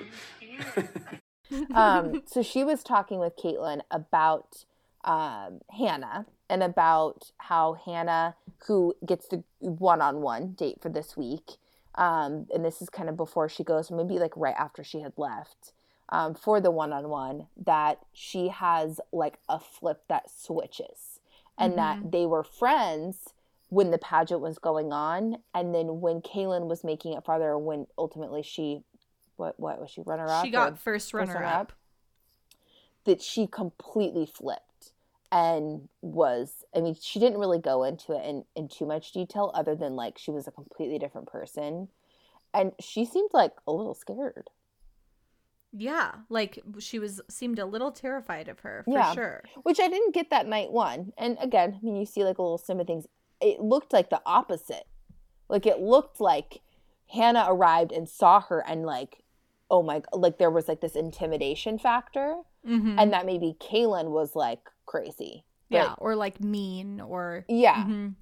[SPEAKER 4] you.
[SPEAKER 3] um, so she was talking with Caelynn about um, Hannah and about how Hannah, who gets the one-on-one date for this week, um, and this is kind of before she goes, maybe like right after she had left um, for the one-on-one, that she has like a flip that switches, and that they were friends when the pageant was going on, and then when Caelynn was making it farther, when ultimately she, what what was she runner up?
[SPEAKER 2] She got first runner
[SPEAKER 3] runner
[SPEAKER 2] up.
[SPEAKER 3] up? that she completely flipped and was i mean she didn't really go into it in, in too much detail other than like she was a completely different person and she seemed like a little scared
[SPEAKER 2] Yeah, like she was seemed a little terrified of her for
[SPEAKER 3] Yeah.
[SPEAKER 2] sure.
[SPEAKER 3] which i didn't get that night one and again i mean you see like a little sim of things it looked like the opposite like it looked like hannah arrived and saw her and like oh my like there was like this intimidation factor
[SPEAKER 2] Mm-hmm.
[SPEAKER 3] and that maybe caelynn was like crazy But-
[SPEAKER 2] yeah, or like mean or
[SPEAKER 3] yeah
[SPEAKER 2] Mhm.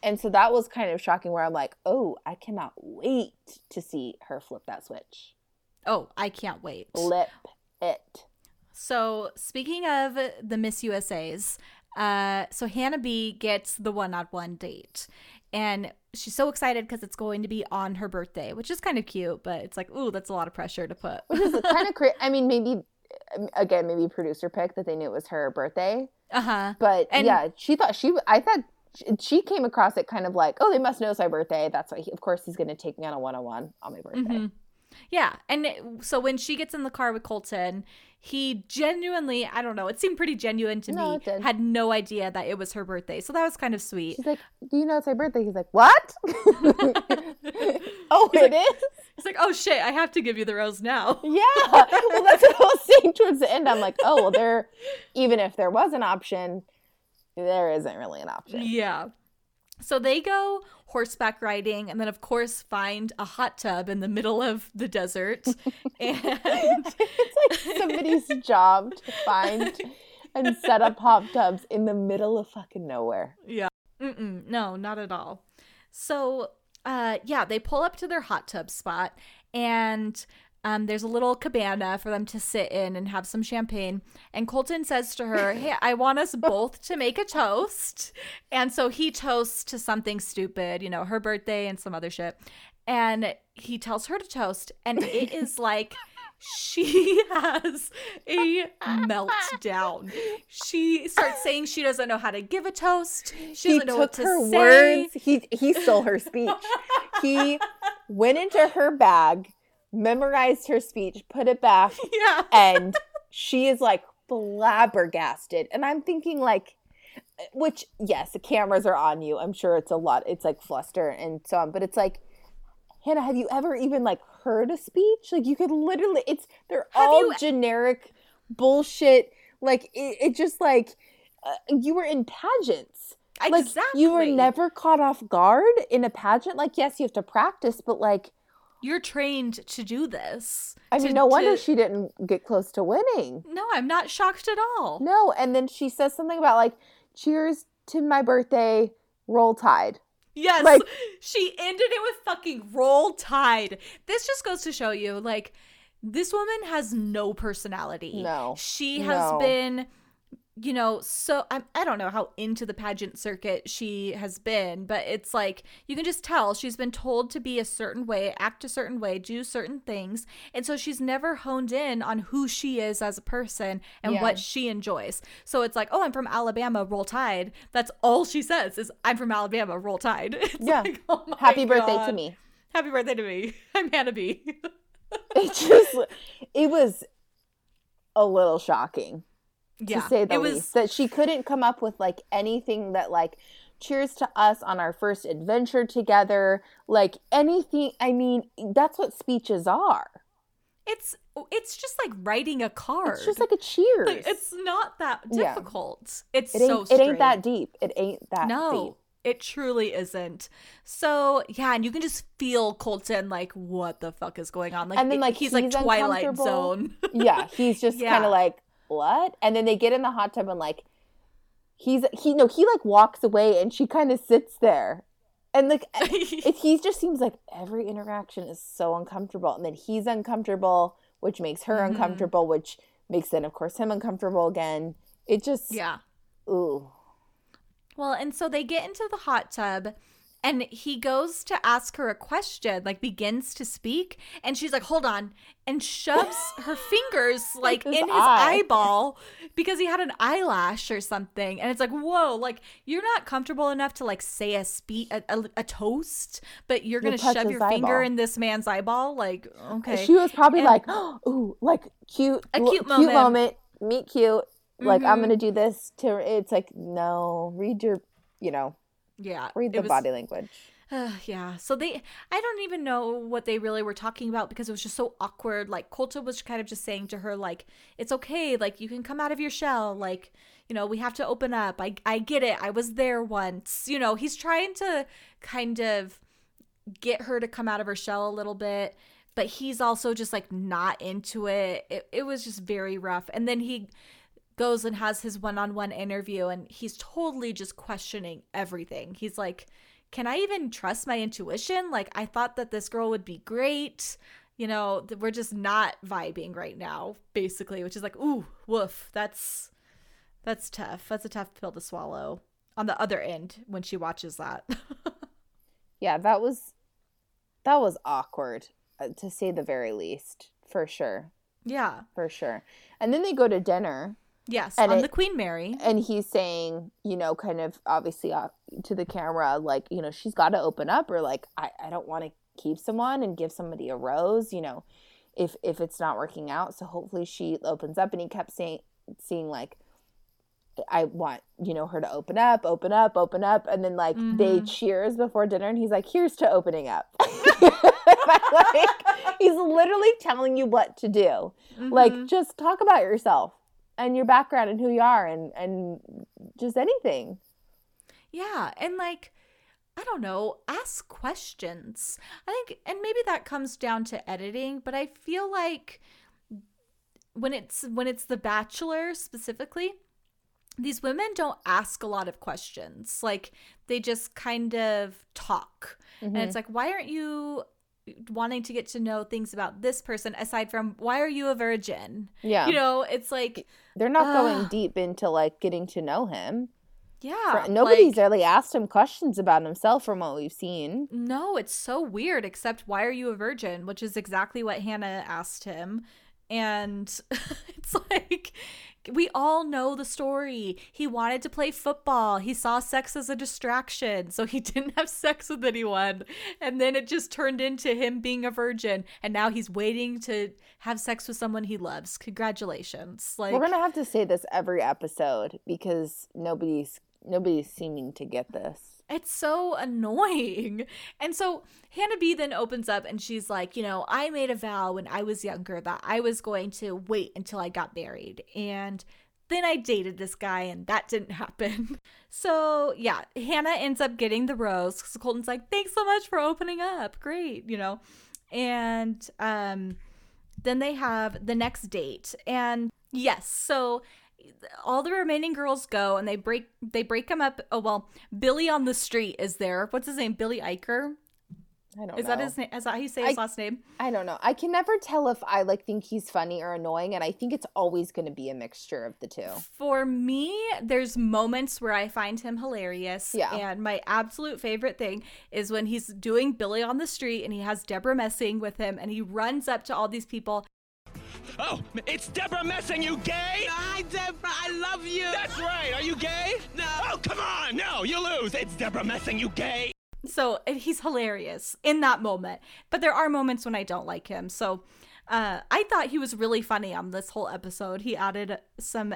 [SPEAKER 3] And so that was kind of shocking where I'm like, oh, I cannot wait to see her flip that switch.
[SPEAKER 2] Oh, I can't wait.
[SPEAKER 3] Flip it.
[SPEAKER 2] So speaking of the Miss USA's, uh, so Hannah B gets the one-on-one date, and she's so excited because it's going to be on her birthday, which is kind of cute, but it's like, ooh, that's a lot of pressure to put.
[SPEAKER 3] Which is kind of crazy. I mean, maybe, again, maybe producer pick that they knew it was her birthday.
[SPEAKER 2] Uh huh.
[SPEAKER 3] But
[SPEAKER 2] And-
[SPEAKER 3] yeah, she thought she, I thought she- came across it kind of like, oh, they must know it's my birthday. That's why, he, of course, he's going to take me on a one on one on my birthday.
[SPEAKER 2] Mhm. Yeah, and so when she gets in the car with Colton, he genuinely, I don't know, it seemed pretty genuine to
[SPEAKER 3] No,
[SPEAKER 2] me. Had no idea that it was her birthday, so that was kind of sweet.
[SPEAKER 3] She's like, do you know it's my birthday? He's like, what? oh, it is?
[SPEAKER 2] He's
[SPEAKER 3] it
[SPEAKER 2] like-
[SPEAKER 3] is?
[SPEAKER 2] It's like, oh shit, I have to give you the rose now.
[SPEAKER 3] Yeah. Well, that's what I was saying towards the end. I'm like, oh, well, there, even if there was an option, there isn't really an option.
[SPEAKER 2] Yeah. So they go horseback riding and then of course find a hot tub in the middle of the desert. and
[SPEAKER 3] it's like somebody's job to find and set up hot tubs in the middle of fucking nowhere.
[SPEAKER 2] yeah. Mm-mm, no, not at all. So uh yeah, they pull up to their hot tub spot and um, there's a little cabana for them to sit in and have some champagne. And Colton says to her, Hey, I want us both to make a toast. And so he toasts to something stupid, you know, her birthday and some other shit. And he tells her to toast. And it is like she has a meltdown. She starts saying she doesn't know how to give a toast. She
[SPEAKER 3] He
[SPEAKER 2] doesn't know what
[SPEAKER 3] took
[SPEAKER 2] to
[SPEAKER 3] her
[SPEAKER 2] say.
[SPEAKER 3] words. He he stole her speech. he went into her bag, memorized her speech, put it back,
[SPEAKER 2] Yeah.
[SPEAKER 3] and she is like flabbergasted. And I'm thinking like which yes, the cameras are on you. I'm sure it's a lot. It's like fluster and so on, but it's like Hannah, have you ever even like heard a speech? Like you could literally it's they're
[SPEAKER 2] Have
[SPEAKER 3] all
[SPEAKER 2] you-
[SPEAKER 3] generic bullshit. Like it, it just like uh, you were in pageants. Like you were never caught off guard in a pageant. Like yes, you have to practice, but like
[SPEAKER 2] You're trained to do this.
[SPEAKER 3] I
[SPEAKER 2] To-
[SPEAKER 3] mean, no wonder
[SPEAKER 2] to-
[SPEAKER 3] she didn't get close to winning.
[SPEAKER 2] No, I'm not shocked at all.
[SPEAKER 3] No, and then she says something about like, "Cheers to my birthday, roll tide."
[SPEAKER 2] Yes.
[SPEAKER 3] Like-
[SPEAKER 2] she ended it with fucking roll tide. This just goes to show you, like, this woman has no personality.
[SPEAKER 3] No.
[SPEAKER 2] She has
[SPEAKER 3] No.
[SPEAKER 2] been, you know, so I, I don't know how into the pageant circuit she has been, but it's like you can just tell she's been told to be a certain way, act a certain way, do certain things. And so she's never honed in on who she is as a person and
[SPEAKER 3] Yeah.
[SPEAKER 2] what she enjoys. So it's like, oh, I'm from Alabama, roll tide. That's all she says is, I'm from Alabama, roll tide. It's
[SPEAKER 3] Yeah.
[SPEAKER 2] like, oh
[SPEAKER 3] Happy birthday to me.
[SPEAKER 2] Happy birthday to me. I'm Hannah B.
[SPEAKER 3] It just, it was a little shocking
[SPEAKER 2] yeah.
[SPEAKER 3] to say the
[SPEAKER 2] it
[SPEAKER 3] least
[SPEAKER 2] was
[SPEAKER 3] that she couldn't come up with like anything that like cheers to us on our first adventure together like anything i mean that's what speeches are
[SPEAKER 2] it's it's just like writing a card.
[SPEAKER 3] it's just like a cheers
[SPEAKER 2] Like, it's not that
[SPEAKER 3] Yeah.
[SPEAKER 2] difficult. It's
[SPEAKER 3] it ain't,
[SPEAKER 2] so
[SPEAKER 3] it ain't that deep it ain't that
[SPEAKER 2] No.
[SPEAKER 3] deep
[SPEAKER 2] It truly isn't. So yeah, and you can just feel Colton like, what the fuck is going on? Like,
[SPEAKER 3] And then,
[SPEAKER 2] it-
[SPEAKER 3] like,
[SPEAKER 2] he's like Twilight. Zone.
[SPEAKER 3] yeah, he's just
[SPEAKER 2] Yeah.
[SPEAKER 3] kind of like, what? And then they get in the hot tub and like, he's he no he like walks away and she kind of sits there, and like it, he just seems like every interaction is so uncomfortable, and then he's uncomfortable, which makes her
[SPEAKER 2] Mhm.
[SPEAKER 3] uncomfortable, which makes then of course him uncomfortable again. It just
[SPEAKER 2] yeah.
[SPEAKER 3] ooh
[SPEAKER 2] Well, and so they get into the hot tub and he goes to ask her a question, like begins to speak, and she's like, "Hold on." And shoves her fingers like
[SPEAKER 3] his
[SPEAKER 2] in his
[SPEAKER 3] eye.
[SPEAKER 2] eyeball because he had an eyelash or something. And it's like, "Whoa, like you're not comfortable enough to like say a speak a, a, a toast, but you're going to
[SPEAKER 3] touch
[SPEAKER 2] shove your finger
[SPEAKER 3] eyeball.
[SPEAKER 2] in this man's eyeball?" Like, okay.
[SPEAKER 3] She was probably
[SPEAKER 2] And-
[SPEAKER 3] like, ooh, like cute,
[SPEAKER 2] a cute moment.
[SPEAKER 3] moment, meet cute. Like I'm
[SPEAKER 2] Mhm.
[SPEAKER 3] gonna do this to. It's like no, read your, you know,
[SPEAKER 2] yeah.
[SPEAKER 3] read the
[SPEAKER 2] was-
[SPEAKER 3] body language.
[SPEAKER 2] Uh, yeah. So they, I don't even know what they really were talking about because it was just so awkward. Like Colton was kind of just saying to her, like, it's okay. Like you can come out of your shell. Like, you know, we have to open up. I, I get it. I was there once. You know, he's trying to kind of get her to come out of her shell a little bit, but he's also just like not into it. It, it was just very rough. And then he goes and has his one-on-one interview and he's totally just questioning everything. He's like, "Can I even trust my intuition? Like I thought that this girl would be great. You know, we're just not vibing right now, basically, which is like, ooh, woof. That's that's tough. That's a tough pill to swallow on the other end when she watches that.
[SPEAKER 3] Yeah, that was that was awkward uh, to say the very least, for sure,
[SPEAKER 2] yeah.
[SPEAKER 3] for sure. And then they go to dinner,
[SPEAKER 2] Yes,
[SPEAKER 3] And
[SPEAKER 2] on
[SPEAKER 3] it-
[SPEAKER 2] the Queen Mary.
[SPEAKER 3] and he's saying, you know, kind of obviously uh, to the camera, like, you know, she's got to open up, or like, I, I don't want to keep someone and give somebody a rose, you know, if if it's not working out. So hopefully she opens up. And he kept saying, seeing like, I want you know her to open up, open up, open up, and then like they
[SPEAKER 2] Mhm.
[SPEAKER 3] cheers before dinner, and he's like, "Here's to opening up." like, he's literally telling you what to do
[SPEAKER 2] Mhm.
[SPEAKER 3] like just talk about yourself and your background and who you are and and just anything
[SPEAKER 2] Yeah, and like I don't know, ask questions. I think and maybe that comes down to editing, but I feel like when it's when it's the bachelor specifically, these women don't ask a lot of questions. Like they just kind of talk. And
[SPEAKER 3] Mm-hmm.
[SPEAKER 2] it's like why aren't you wanting to get to know things about this person aside from why are you a virgin?
[SPEAKER 3] yeah
[SPEAKER 2] You know, it's like
[SPEAKER 3] they're not going deep into like getting to know him
[SPEAKER 2] yeah,
[SPEAKER 3] For- nobody's
[SPEAKER 2] like-
[SPEAKER 3] really asked him questions about himself from what we've seen
[SPEAKER 2] No, it's so weird, except why are you a virgin? Which is exactly what Hannah asked him. And it's like, we all know the story. He wanted to play football. He saw sex as a distraction. So he didn't have sex with anyone. And then it just turned into him being a virgin. And now he's waiting to have sex with someone he loves. Congratulations. Like,
[SPEAKER 3] we're gonna have to say this every episode because nobody's nobody's seeming to get this
[SPEAKER 2] It's so annoying. And so Hannah B then opens up and she's like, you know, I made a vow when I was younger that I was going to wait until I got married. And then I dated this guy and that didn't happen. So yeah, Hannah ends up getting the rose. So Colton's like, thanks so much for opening up. Great, you know. And um then they have the next date. And yes, so all the remaining girls go and they break they break them up. Oh well, Billy on the street is there. What's his name? Billy Eichner.
[SPEAKER 3] i don't know.
[SPEAKER 2] Is
[SPEAKER 3] know
[SPEAKER 2] that his name? Is that how you say his
[SPEAKER 3] I-
[SPEAKER 2] last name?
[SPEAKER 3] i don't know i can never tell if i like think he's funny or annoying and i think it's always going to be a mixture of the two
[SPEAKER 2] For me, there's moments where I find him hilarious.
[SPEAKER 3] Yeah.
[SPEAKER 2] And my absolute favorite thing is when he's doing Billy on the street and he has Debra Messing with him and he runs up to all these people.
[SPEAKER 5] Oh, it's Debra Messing, you gay?
[SPEAKER 6] Hi, Debra. I love you.
[SPEAKER 5] That's right. Are you gay?
[SPEAKER 6] No.
[SPEAKER 5] Oh, come on. No, you lose. It's Debra Messing, you gay.
[SPEAKER 2] So he's hilarious in that moment. But there are moments when I don't like him. So uh, I thought he was really funny on this whole episode. He added some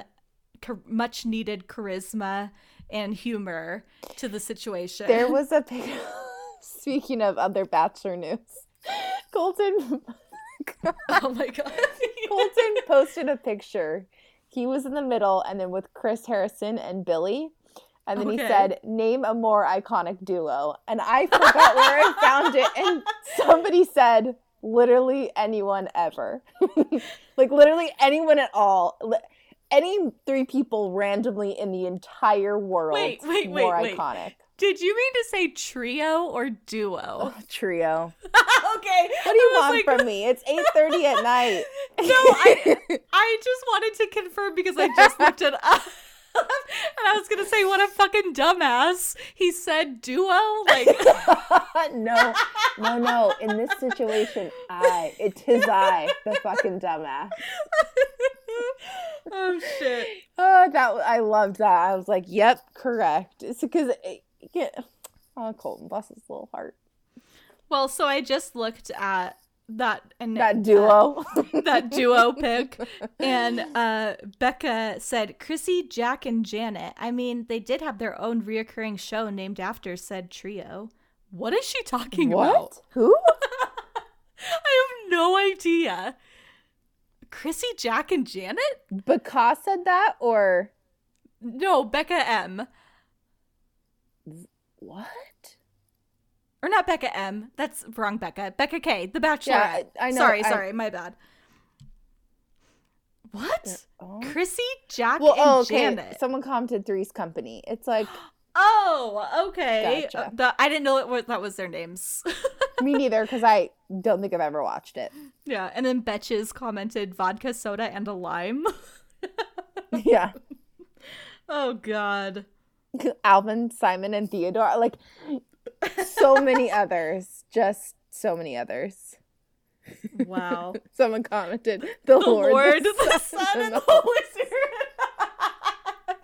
[SPEAKER 2] char- much needed charisma and humor to the situation.
[SPEAKER 3] There was a pic. Speaking of other Bachelor news, Colton
[SPEAKER 2] oh my god.
[SPEAKER 3] Colton posted a picture. He was in the middle, and then with Chris Harrison and Billy, And then he said, "Name a more iconic duo." And I forgot where I found it, and somebody said, "Literally anyone ever, like literally anyone at all, any three people randomly in the entire world,
[SPEAKER 2] Wait, wait, wait,
[SPEAKER 3] more
[SPEAKER 2] wait.
[SPEAKER 3] iconic."
[SPEAKER 2] Did you mean to say trio or duo?
[SPEAKER 3] Oh, trio.
[SPEAKER 2] okay.
[SPEAKER 3] What do you want
[SPEAKER 2] like-
[SPEAKER 3] from me? It's eight thirty at night.
[SPEAKER 2] No, I I just wanted to confirm because I just looked it up. and I was gonna say, what a fucking dumbass. He said duo? Like
[SPEAKER 3] no, no, no. In this situation, I, it is I, the fucking dumbass.
[SPEAKER 2] Oh shit.
[SPEAKER 3] Oh, that I loved that. I was like, "Yep, correct." It's because, it, yeah. Oh, Colton, bless his little heart.
[SPEAKER 2] Well, so I just looked at that and
[SPEAKER 3] That duo.
[SPEAKER 2] that duo pick and uh becca said chrissy jack and janet i mean they did have their own reoccurring show named after said trio what is she talking about?
[SPEAKER 3] Who?
[SPEAKER 2] i have no idea chrissy jack and janet
[SPEAKER 3] Because said that, or
[SPEAKER 2] no becca m
[SPEAKER 3] what?
[SPEAKER 2] or not becca m that's wrong becca becca k the bachelorette
[SPEAKER 3] Yeah, I- I know,
[SPEAKER 2] sorry
[SPEAKER 3] I-
[SPEAKER 2] sorry my bad what
[SPEAKER 3] Oh.
[SPEAKER 2] chrissy jack
[SPEAKER 3] Well,
[SPEAKER 2] and
[SPEAKER 3] oh, okay.
[SPEAKER 2] janet
[SPEAKER 3] Someone commented Three's Company. It's like
[SPEAKER 2] Oh, okay.
[SPEAKER 3] Gotcha.
[SPEAKER 2] Uh, the- I didn't know it was, that was their names.
[SPEAKER 3] me neither, because I don't think I've ever watched it.
[SPEAKER 2] yeah, and then Betches commented vodka, soda, and a lime.
[SPEAKER 3] Yeah,
[SPEAKER 2] oh God.
[SPEAKER 3] Alvin, Simon, and Theodore. Like so many others. Just so many others.
[SPEAKER 2] Wow.
[SPEAKER 3] Someone commented the,
[SPEAKER 2] the
[SPEAKER 3] Lord,
[SPEAKER 2] Lord, the Son, and the Holy Spirit.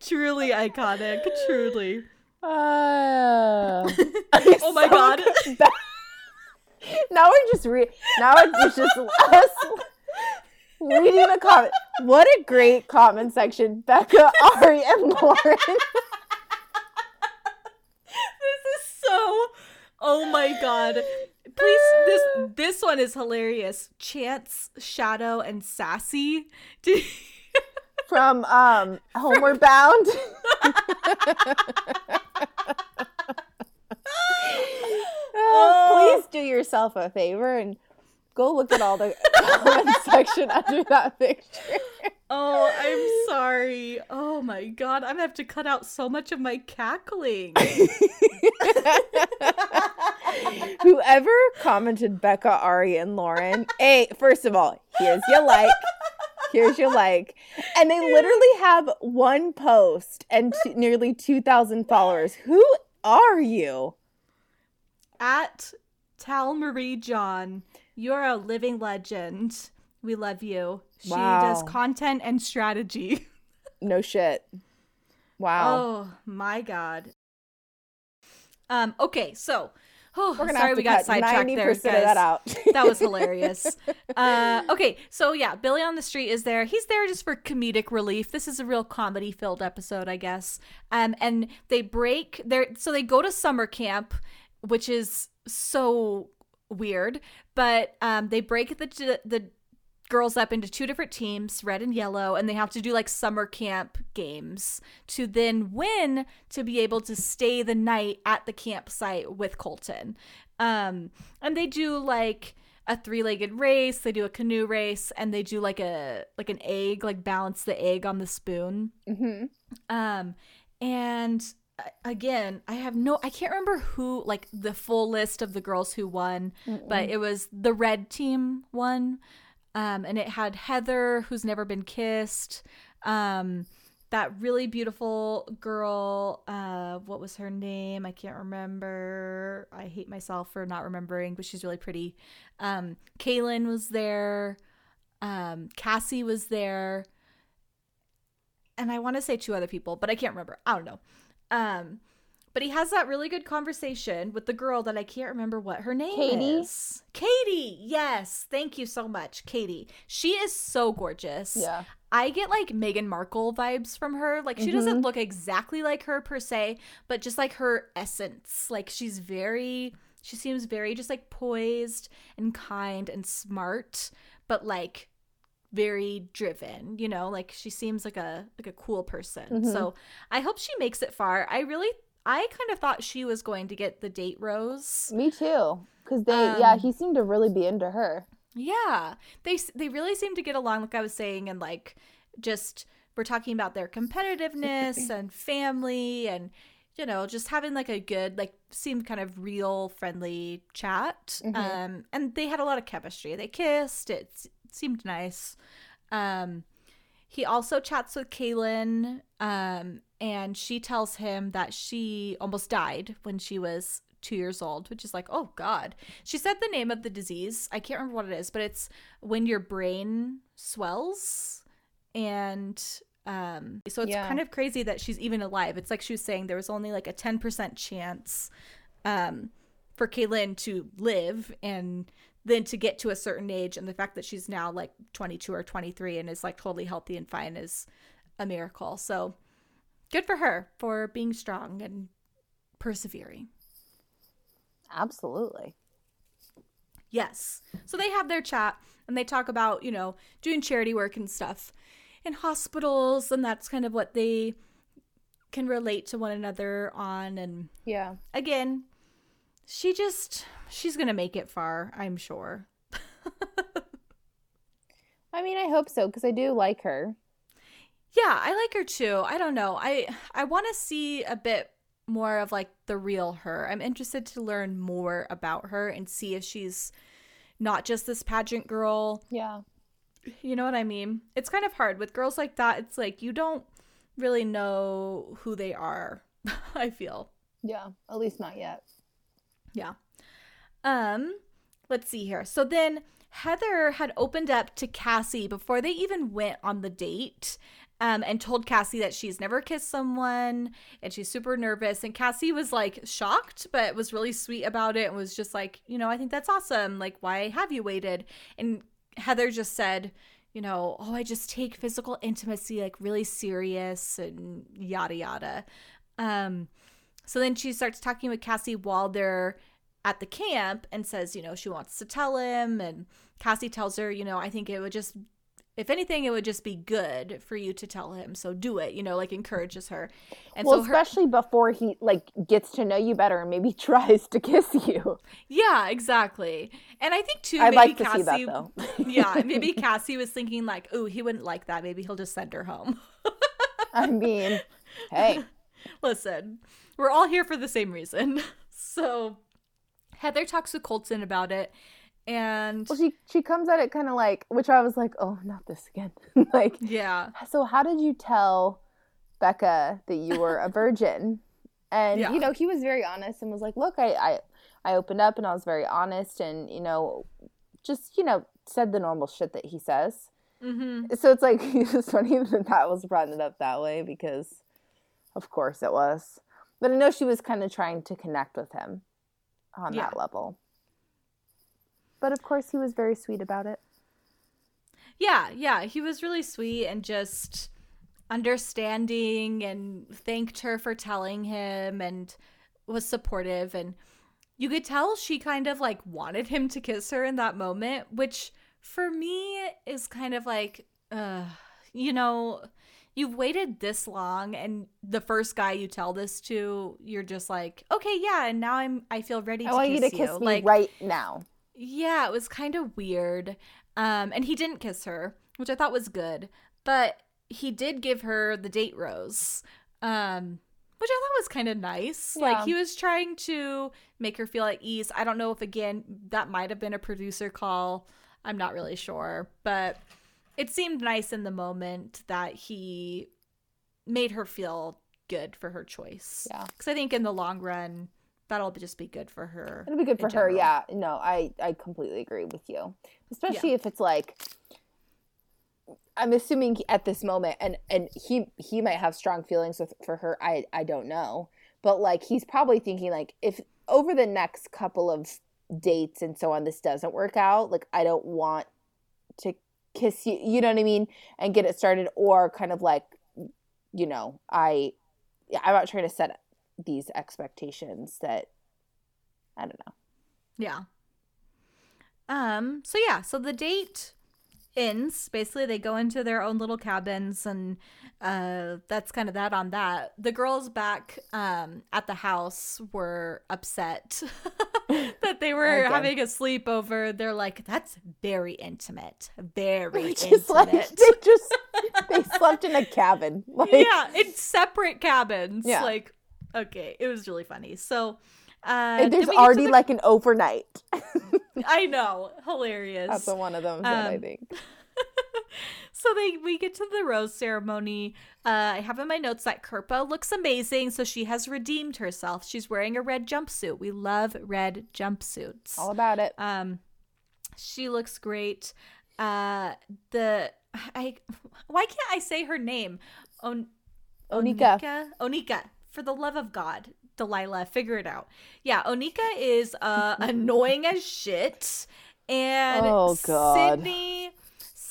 [SPEAKER 2] truly iconic. Truly.
[SPEAKER 3] Uh,
[SPEAKER 2] Oh my God.
[SPEAKER 3] now we're just re- now it's just us reading the comment. What a great comment section, Becca, Ari, and Lauren.
[SPEAKER 2] This is so. Oh my God. Please, this this one is hilarious. Chance, Shadow, and Sassy.
[SPEAKER 3] From um Homeward Bound. Uh, please do yourself a favor and go look at all the comment section under that picture.
[SPEAKER 2] Oh, I'm sorry. Oh my god, I'm gonna have to cut out so much of my cackling.
[SPEAKER 3] Whoever commented Becca, Ari, and Lauren, hey, first of all, here's your like. Here's your like. And they literally have one post and t- nearly 2,000 followers. Who are you?
[SPEAKER 2] At Tal Marie John, you're a living legend. We love you. She does content and strategy.
[SPEAKER 3] No shit. Wow.
[SPEAKER 2] Oh my god. Um. Okay, so. Oh,
[SPEAKER 3] We're gonna
[SPEAKER 2] sorry we got sidetracked
[SPEAKER 3] 90%
[SPEAKER 2] there, guys.
[SPEAKER 3] that out.
[SPEAKER 2] that was hilarious. Uh, okay, so yeah, Billy on the Street is there. He's there just for comedic relief. This is a real comedy filled episode, I guess. Um, and they break their so they go to summer camp, which is so weird. But um, they break the the girls up into two different teams, red and yellow, and they have to do like summer camp games to then win to be able to stay the night at the campsite with Colton. Um, and they do like a three-legged race, they do a canoe race, and they do like a like an egg, like balance the egg on the spoon.
[SPEAKER 3] hmm
[SPEAKER 2] Um, and again, I have no, I can't remember who, like the full list of the girls who won, but it was the red team won. Um, and it had Heather, who's never been kissed. Um, that really beautiful girl, uh, what was her name? I can't remember. I hate myself for not remembering, but she's really pretty. Um, Caelynn was there. Um, Cassie was there and I want to say two other people, but I can't remember. I don't know. Um, but he has that really good conversation with the girl that I can't remember what her name
[SPEAKER 3] Katie?
[SPEAKER 2] is. Katie, yes, thank you so much, Katie. She is so gorgeous.
[SPEAKER 3] Yeah.
[SPEAKER 2] I get like Meghan Markle vibes from her. Like she doesn't look exactly like her per se, but just like her essence. Like she's very she seems very just like poised and kind and smart, but like very driven, you know, like she seems like a like a cool person. So I hope she makes it far. I really I kind of thought she was going to get the date rose.
[SPEAKER 3] Me too. Because they, yeah,
[SPEAKER 2] Um,
[SPEAKER 3] he seemed to really be into her.
[SPEAKER 2] Yeah. They they really seem to get along like I was saying and like just we're talking about their competitiveness and family and you know just having like a good like seemed kind of real friendly chat um and they had a lot of chemistry they kissed it s- seemed nice. Um he also chats with Caelynn um and she tells him that she almost died when she was two years old which is like oh god. She said the name of the disease. I can't remember what it is but it's when your brain swells and um so it's
[SPEAKER 3] Yeah.
[SPEAKER 2] kind of crazy that she's even alive. It's like she was saying there was only like a 10% chance um for Caelynn to live and then to get to a certain age and the fact that she's now like 22 or 23 and is like totally healthy and fine is a miracle so good for her for being strong and persevering
[SPEAKER 3] Absolutely.
[SPEAKER 2] Yes. So they have their chat and they talk about, you know, doing charity work and stuff in hospitals and that's kind of what they can relate to one another on and
[SPEAKER 3] Yeah.
[SPEAKER 2] again, she just she's to make it far, I'm sure.
[SPEAKER 3] I mean, I hope so because I do like her.
[SPEAKER 2] Yeah, I like her too. I don't know. I I want to see a bit more of like the real her. I'm interested to learn more about her and see if she's not just this pageant girl
[SPEAKER 3] Yeah.
[SPEAKER 2] You know what I mean? It's kind of hard with girls like that. It's like you don't really know who they are. I feel.
[SPEAKER 3] Yeah. At least not yet.
[SPEAKER 2] Yeah. Um, let's see here. So then Heather had opened up to Cassie before they even went on the date. Um, and told Cassie that she's never kissed someone and she's super nervous. And Cassie was like shocked, but was really sweet about it and was just like, you know, I think that's awesome. Like, why have you waited? And Heather just said, you know, oh, I just take physical intimacy like really serious and yada yada. Um, so then she starts talking with Cassie while they're at the camp and says, you know, she wants to tell him. And Cassie tells her, you know, I think it would just, if anything, it would just be good for you to tell him. So do it, you know, like encourages her. And
[SPEAKER 3] well,
[SPEAKER 2] so her,
[SPEAKER 3] especially before he like gets to know you better and maybe tries to kiss you.
[SPEAKER 2] yeah, exactly. And I think too,
[SPEAKER 3] I'd
[SPEAKER 2] maybe
[SPEAKER 3] like to
[SPEAKER 2] Cassie,
[SPEAKER 3] see that though.
[SPEAKER 2] yeah, maybe Cassie was thinking like, oh, he wouldn't like that. Maybe he'll just send her home.
[SPEAKER 3] I mean, hey,
[SPEAKER 2] Listen, we're all here for the same reason. So Heather talks with Colton about it. And
[SPEAKER 3] well, she she comes at it kind of like, which I was like, oh, not this again. like,
[SPEAKER 2] yeah,
[SPEAKER 3] so how did you tell Becca that you were a virgin? And
[SPEAKER 2] Yeah.
[SPEAKER 3] you know, he was very honest and was like, look, I, I I opened up and I was very honest and you know, just you know, said the normal shit that he says.
[SPEAKER 2] mm-hmm.
[SPEAKER 3] So it's like it's funny that that was brought up that way because, of course, it was. But I know she was kind of trying to connect with him on
[SPEAKER 2] Yeah.
[SPEAKER 3] that level. But of course, he was very sweet about it.
[SPEAKER 2] yeah, yeah. He was really sweet and just understanding and thanked her for telling him and was supportive. And you could tell she kind of like wanted him to kiss her in that moment, which for me is kind of like, uh, you know, you've waited this long and the first guy you tell this to, you're just like, okay, yeah, and now I'm I feel ready
[SPEAKER 3] I
[SPEAKER 2] to
[SPEAKER 3] want
[SPEAKER 2] kiss
[SPEAKER 3] you to kiss me
[SPEAKER 2] like,
[SPEAKER 3] right now.
[SPEAKER 2] yeah, it was kind of weird. Um, and he didn't kiss her, which I thought was good. But he did give her the date rose, um, which I thought was kind of nice.
[SPEAKER 3] Yeah.
[SPEAKER 2] Like he was trying to make her feel at ease. I don't know if again that might have been a producer call. I'm not really sure, but it seemed nice in the moment that he made her feel good for her choice.
[SPEAKER 3] Yeah.
[SPEAKER 2] because I think in the long run that'll just be good for her.
[SPEAKER 3] It'll be good for her. Yeah. No, I I completely agree with you. Especially if it's like I'm assuming at this moment and and he he might have strong feelings with for her. I I don't know. But like he's probably thinking like if over the next couple of dates and so on this doesn't work out, like I don't want to kiss you, you know what I mean, and get it started or kind of like you know, I I'm not trying to set these expectations that I don't know.
[SPEAKER 2] Yeah. Um, so yeah, so the date ends. Basically, they go into their own little cabins, and uh, that's kind of that on that. The girls back um, at the house were upset that they were
[SPEAKER 3] Okay.
[SPEAKER 2] having a sleepover. They're like, "That's very intimate, very
[SPEAKER 3] just like
[SPEAKER 2] intimate."
[SPEAKER 3] they just they slept in a cabin. Like,
[SPEAKER 2] yeah, in separate cabins.
[SPEAKER 3] Yeah.
[SPEAKER 2] Like, okay, it was really funny. So, uh,
[SPEAKER 3] and there's
[SPEAKER 2] then we get to
[SPEAKER 3] already
[SPEAKER 2] the-
[SPEAKER 3] like an overnight.
[SPEAKER 2] I know, hilarious.
[SPEAKER 3] That's one of them that I
[SPEAKER 2] Um,
[SPEAKER 3] think.
[SPEAKER 2] So they we get to the rose ceremony. Uh, I have in my notes that Kirpa looks amazing, so she has redeemed herself. She's wearing a red jumpsuit. We love red jumpsuits.
[SPEAKER 3] All about it.
[SPEAKER 2] Um, she looks great. Uh, the I why can't I say her name? On
[SPEAKER 3] Onika.
[SPEAKER 2] Onika. Onika. For the love of God, Delilah, figure it out. Yeah, Onika is uh annoying as shit, and
[SPEAKER 3] Oh, God.
[SPEAKER 2] Sydney.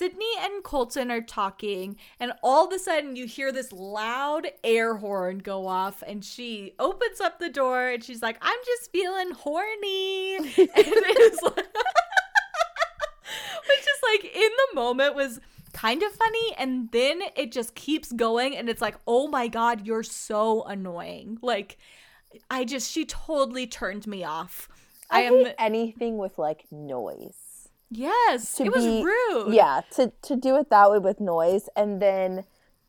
[SPEAKER 2] Sydney and Colton are talking, and all of a sudden you hear this loud air horn go off, and she opens up the door and she's like, I'm just feeling horny. And it is like, which is like in the moment was kind of funny, and then it just keeps going, and it's like, oh my god, you're so annoying. Like, I just, she totally turned me off.
[SPEAKER 3] I,
[SPEAKER 2] I am,
[SPEAKER 3] anything with like noise.
[SPEAKER 2] Yes,
[SPEAKER 3] to
[SPEAKER 2] it was
[SPEAKER 3] be-
[SPEAKER 2] rude.
[SPEAKER 3] Yeah, to to do it that way with noise, and then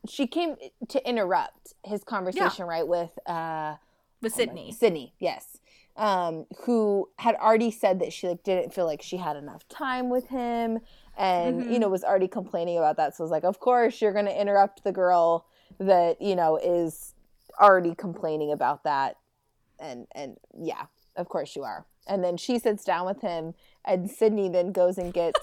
[SPEAKER 3] she came to interrupt his conversation right with uh
[SPEAKER 2] with Sydney.
[SPEAKER 3] Sydney, yes, um, who had already said that she like didn't feel like she had enough time with him, and
[SPEAKER 2] Mm-hmm.
[SPEAKER 3] you know was already complaining about that. So I was like, of course you're going to interrupt the girl that you know is already complaining about that, and and yeah, of course you are. And then she sits down with him, and Sydney then goes and gets.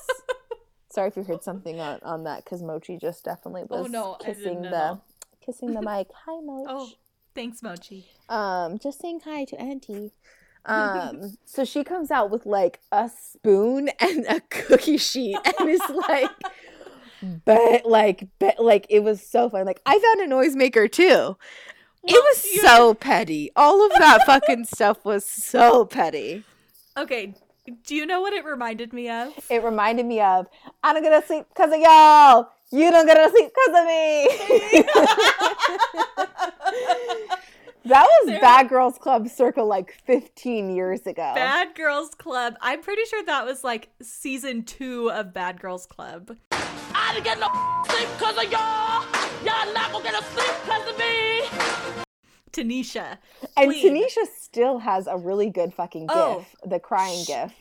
[SPEAKER 3] Sorry if you heard something on, on that because Mochi just definitely
[SPEAKER 2] Oh,
[SPEAKER 3] was
[SPEAKER 2] no,
[SPEAKER 3] kissing the kissing the mic. Hi, Mochi.
[SPEAKER 2] Oh, thanks, Mochi.
[SPEAKER 3] Um, just saying hi to Auntie. Um, so she comes out with like a spoon and a cookie sheet, and is like, but like, but like, it was so fun. Like, I found a noisemaker too. it was so petty. All of that fucking stuff was so petty.
[SPEAKER 2] Okay, do you know what it reminded me of?
[SPEAKER 3] It reminded me of I don't get to sleep because of y'all. You don't get to sleep because of me. that was Bad Girls Club circa like 15 years ago.
[SPEAKER 2] Bad Girls Club. I'm pretty sure that was like season two of Bad Girls Club.
[SPEAKER 6] I didn't get no sleep because of y'all. Y'all not gonna get no sleep because of me.
[SPEAKER 2] Tanisha.
[SPEAKER 3] and. Tanisha still has a really good fucking gif,
[SPEAKER 2] Oh.
[SPEAKER 3] the crying gif.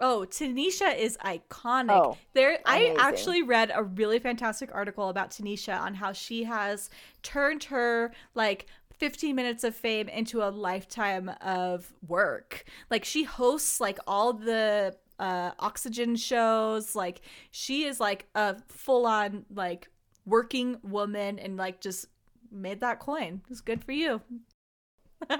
[SPEAKER 2] Oh, Tanisha is iconic.
[SPEAKER 3] Oh,
[SPEAKER 2] there I actually read a really fantastic article about Tanisha on how she has turned her like 15 minutes of fame into a lifetime of work. Like she hosts like all the uh oxygen shows, like she is like a full on like working woman and like just made that coin. It's good for you.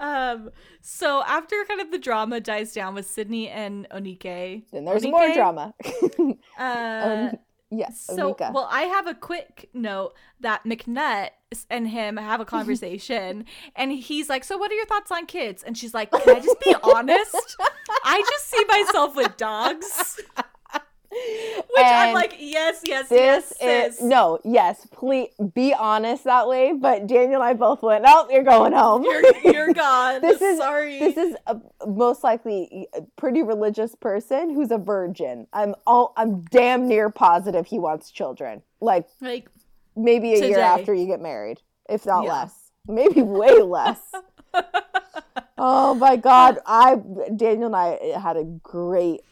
[SPEAKER 2] um so after kind of the drama dies down with Sydney and Onike
[SPEAKER 3] Then there's more drama.
[SPEAKER 2] uh
[SPEAKER 3] um, yes,
[SPEAKER 2] so
[SPEAKER 3] Onika.
[SPEAKER 2] well I have a quick note that McNutt and him have a conversation and he's like so what are your thoughts on kids and she's like can I just be honest I just see myself with dogs which I'm like yes yes
[SPEAKER 3] this
[SPEAKER 2] yes
[SPEAKER 3] is
[SPEAKER 2] sis.
[SPEAKER 3] no, yes, please be honest that way. But Daniel and I both went, oh, you're going home.
[SPEAKER 2] you're, you're gone
[SPEAKER 3] this is
[SPEAKER 2] sorry
[SPEAKER 3] This is a, most likely a pretty religious person who's a virgin. I'm all I'm damn near positive he wants children. Like
[SPEAKER 2] like
[SPEAKER 3] maybe a year after you get married, if not
[SPEAKER 2] Yeah.
[SPEAKER 3] less. Maybe way less. oh my god, I Daniel and I had a great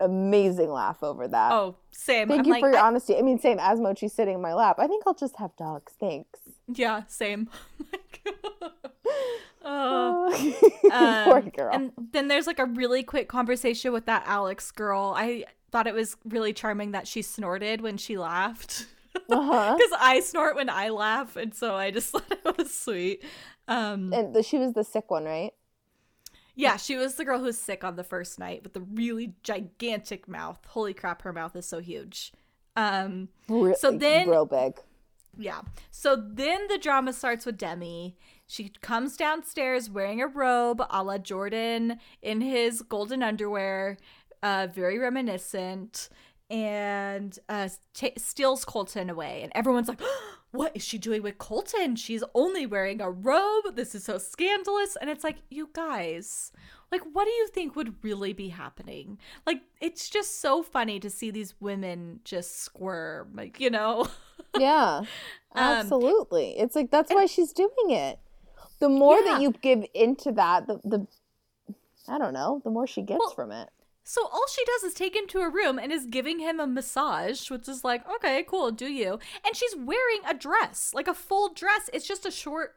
[SPEAKER 3] amazing laugh over that.
[SPEAKER 2] oh same
[SPEAKER 3] Thank
[SPEAKER 2] I'm
[SPEAKER 3] you
[SPEAKER 2] like,
[SPEAKER 3] for your
[SPEAKER 2] I-
[SPEAKER 3] honesty. I mean, same as Mochi sitting in my lap. I think I'll just have dogs. Thanks.
[SPEAKER 2] Yeah, same. oh,
[SPEAKER 3] Poor
[SPEAKER 2] um,
[SPEAKER 3] girl.
[SPEAKER 2] And then there's like a really quick conversation with that Alex girl. I thought it was really charming that she snorted when she laughed.
[SPEAKER 3] uh-huh.
[SPEAKER 2] Because I snort when I laugh, and so I just thought it was sweet. Um,
[SPEAKER 3] And the, she was the sick one, right?
[SPEAKER 2] Yeah, she was the girl who was sick on the first night with the really gigantic mouth. Holy crap, her mouth is so huge. Um,
[SPEAKER 3] Re-
[SPEAKER 2] So then-
[SPEAKER 3] real big.
[SPEAKER 2] Yeah. So then the drama starts with Demi. She comes downstairs wearing a robe a la Jordan in his golden underwear, uh, very reminiscent. and uh, t- steals Colton away. And everyone's like, what is she doing with Colton? She's only wearing a robe. This is so scandalous. And it's like, you guys, like, what do you think would really be happening? Like, it's just so funny to see these women just squirm, like, you know?
[SPEAKER 3] Yeah, um, absolutely. it's like that's why she's doing it. The more
[SPEAKER 2] Yeah.
[SPEAKER 3] that you give into that, the the I don't know, the more she gets
[SPEAKER 2] Well,
[SPEAKER 3] from it.
[SPEAKER 2] So all she does is take him to a room and is giving him a massage, which is like, okay, cool, do you? And she's wearing a dress, like a full dress. It's just a short,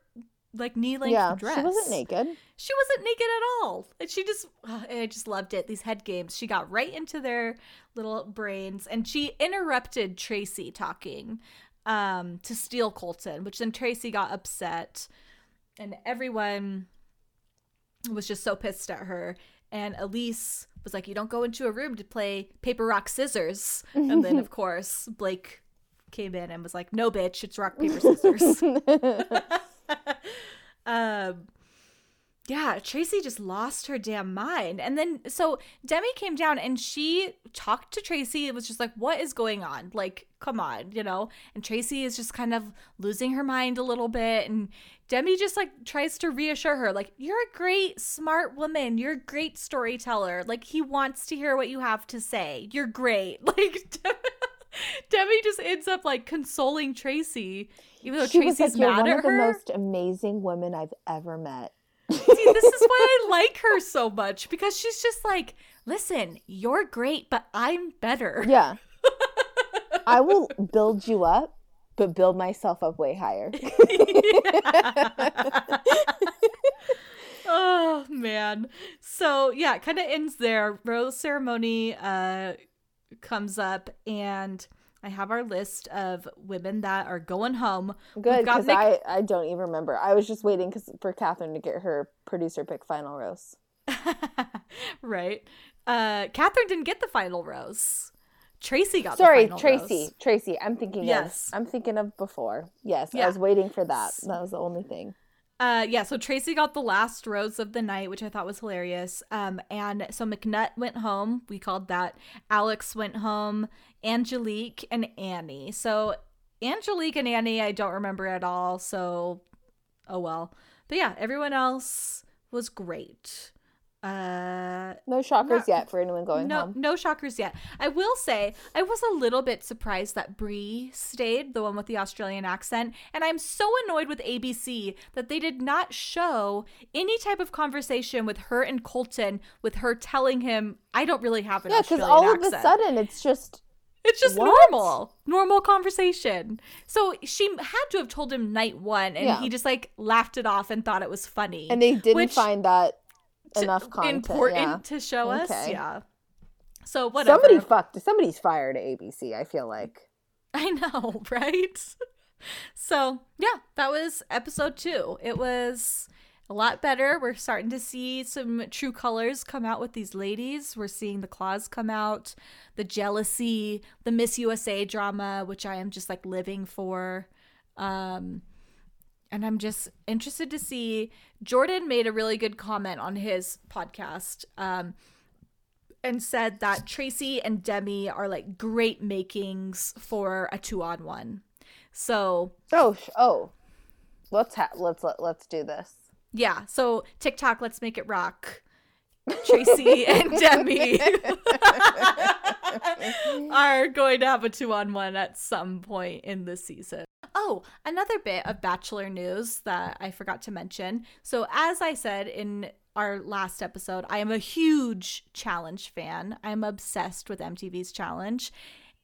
[SPEAKER 2] like knee length
[SPEAKER 3] Yeah,
[SPEAKER 2] dress.
[SPEAKER 3] she wasn't naked.
[SPEAKER 2] She wasn't naked at all. And she just, uh, I just loved it. These head games. She got right into their little brains and she interrupted Tracy talking um, to steal Colton, which then Tracy got upset. And everyone was just so pissed at her. And Elyse was like, You don't go into a room to play paper, rock, scissors. And then, of course, Blake came in and was like, No, bitch, it's rock, paper, scissors. um, yeah, Tracy just lost her damn mind. And then, so Demi came down and she talked to Tracy. It was just like, What is going on? Like, come on, you know? And Tracy is just kind of losing her mind a little bit. And Demi just like tries to reassure her, like, You're a great, smart woman. You're a great storyteller. Like, he wants to hear what you have to say. You're great. Like, Demi just ends up like consoling Tracy, even though
[SPEAKER 3] She was
[SPEAKER 2] Tracy's
[SPEAKER 3] like, "You're
[SPEAKER 2] mad
[SPEAKER 3] one
[SPEAKER 2] at
[SPEAKER 3] of the most amazing women I've ever met."
[SPEAKER 2] See, this is why I like her so much because she's just like, listen, you're great, but I'm better.
[SPEAKER 3] Yeah, I will build you up, but build myself up way higher.
[SPEAKER 2] oh man. So yeah, it kind of ends there. Rose ceremony uh comes up and I have our list of women that are going home.
[SPEAKER 3] Good, because I I don't even remember. I was just waiting cause, for Catherine to get her producer pick final rose.
[SPEAKER 2] right. Uh Catherine didn't get the final rose. Tracy got
[SPEAKER 3] Sorry,
[SPEAKER 2] the final
[SPEAKER 3] Tracy.
[SPEAKER 2] rose.
[SPEAKER 3] Tracy, I'm thinking
[SPEAKER 2] Yes.
[SPEAKER 3] of. I'm thinking of before. Yes,
[SPEAKER 2] Yeah.
[SPEAKER 3] I was waiting for that. That was the only thing.
[SPEAKER 2] Uh, yeah, so Tracy got the last rose of the night, which I thought was hilarious. Um, and so McNutt went home. We called that. Alex went home. Angelique and Annie. So Angelique and Annie, I don't remember at all. So, oh well. But yeah, everyone else was great. Uh,
[SPEAKER 3] No shockers
[SPEAKER 2] Not-
[SPEAKER 3] yet for anyone going
[SPEAKER 2] no,
[SPEAKER 3] home.
[SPEAKER 2] no shockers yet. I will say I was a little bit surprised that Bri stayed, the one with the Australian accent, and I'm so annoyed with ABC that they did not show any type of conversation with her and Colton, with her telling him, "I don't really have an Australian.
[SPEAKER 3] Yeah, because all of
[SPEAKER 2] accent."
[SPEAKER 3] a sudden it's just
[SPEAKER 2] It's just
[SPEAKER 3] What?
[SPEAKER 2] normal, normal conversation. So she had to have told him night one, and
[SPEAKER 3] Yeah.
[SPEAKER 2] he just like laughed it off and thought it was funny.
[SPEAKER 3] and they didn't
[SPEAKER 2] which-
[SPEAKER 3] find that enough content.
[SPEAKER 2] important
[SPEAKER 3] yeah.
[SPEAKER 2] to show us.
[SPEAKER 3] Okay.
[SPEAKER 2] Yeah. So whatever.
[SPEAKER 3] Somebody fucked. Somebody's fired at ABC. I feel like.
[SPEAKER 2] I know, right? So, yeah, that was episode two. It was a lot better. We're starting to see some true colors come out with these ladies. We're seeing the claws come out, the jealousy, the Miss USA drama, which I am just like living for. Um, and I'm just interested to see. Jordan made a really good comment on his podcast. Um, and said that Tracy and Demi are like great makings for a two on one. So
[SPEAKER 3] Oh, oh. Let's ha- let's let, let's do this.
[SPEAKER 2] yeah, so TikTok, let's make it rock. Tracy and Demi are going to have a two on one at some point in this season. Oh, another bit of Bachelor news that I forgot to mention. So, as I said in our last episode, I am a huge challenge fan. I'm obsessed with MTV's challenge.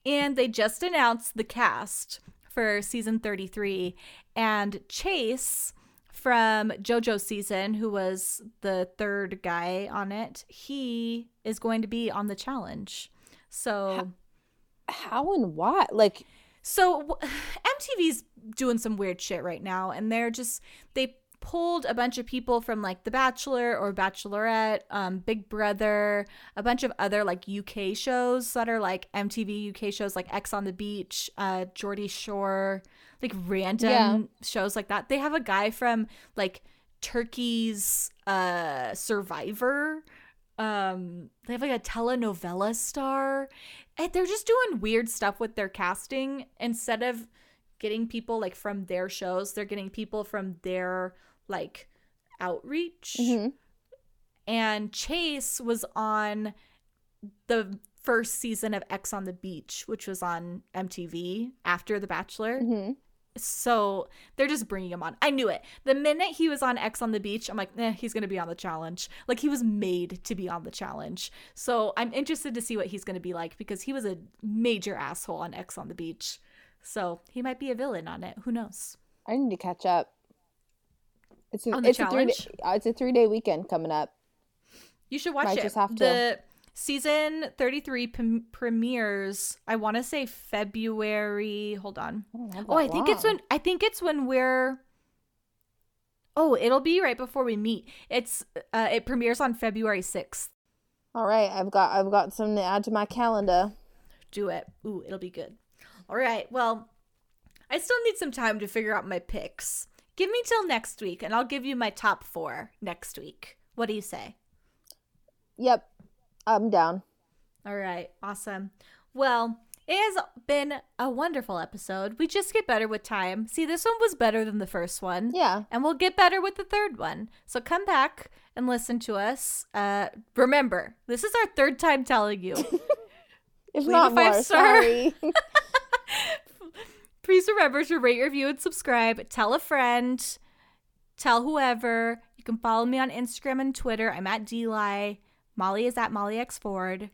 [SPEAKER 2] And they just announced the cast for season 33. And Chase from JoJo season, who was the third guy on it, he is going to be on the challenge. So.
[SPEAKER 3] How and why? Like,
[SPEAKER 2] So MTV's doing some weird shit right now, and they're just they pulled a bunch of people from like The Bachelor or Bachelorette, um, Big Brother, a bunch of other like UK shows that are like MTV UK shows like Ex on the Beach, uh, Geordie Shore, like random
[SPEAKER 3] Yeah.
[SPEAKER 2] shows like that. They have a guy from like Turkey's uh, Survivor um they have like a telenovela star. And they're just doing weird stuff with their casting instead of getting people like from their shows, they're getting people from their like outreach.
[SPEAKER 3] Mhm.
[SPEAKER 2] And Chase was on the first season of Ex on the Beach, which was on MTV after The Bachelor.
[SPEAKER 3] Mhm.
[SPEAKER 2] So they're just bringing him on. I knew it. The minute he was on Ex on the Beach, I'm like, eh, he's going to be on the challenge. Like he was made to be on the challenge. So I'm interested to see what he's going to be like because he was a major asshole on Ex on the Beach. So he might be a villain on it. Who knows?
[SPEAKER 3] I need to catch up. It's a,
[SPEAKER 2] On the
[SPEAKER 3] it's a three day,
[SPEAKER 2] challenge?
[SPEAKER 3] uh, it's a three day weekend coming up.
[SPEAKER 2] You should watch
[SPEAKER 3] Might
[SPEAKER 2] it.
[SPEAKER 3] just have to.
[SPEAKER 2] The season 33 pem- premieres, I want to say February. Hold on.
[SPEAKER 3] don't
[SPEAKER 2] Oh, I think it's when I think it's when we're Oh, it'll be right before we meet. It's uh it premieres on February 6th.
[SPEAKER 3] All right, I've got I've got something to add to my calendar.
[SPEAKER 2] Do it. Ooh, it'll be good. All right. Well, I still need some time to figure out my picks. Give me till next week and I'll give you my top 4 next week. What do you say?
[SPEAKER 3] Yep, I'm down.
[SPEAKER 2] All right, awesome. Well, it has been a wonderful episode. We just get better with time. See, this one was better than the first one.
[SPEAKER 3] Yeah.
[SPEAKER 2] And we'll get better with the third one. So come back and listen to us. Uh, remember, this is our third time telling you.
[SPEAKER 3] If
[SPEAKER 2] Leave
[SPEAKER 3] not more, sorry.
[SPEAKER 2] Please remember to rate, review, and subscribe. Tell a friend. Tell whoever. You can follow me on Instagram and Twitter. I'm at DLI. Molly is at Molly X Ford.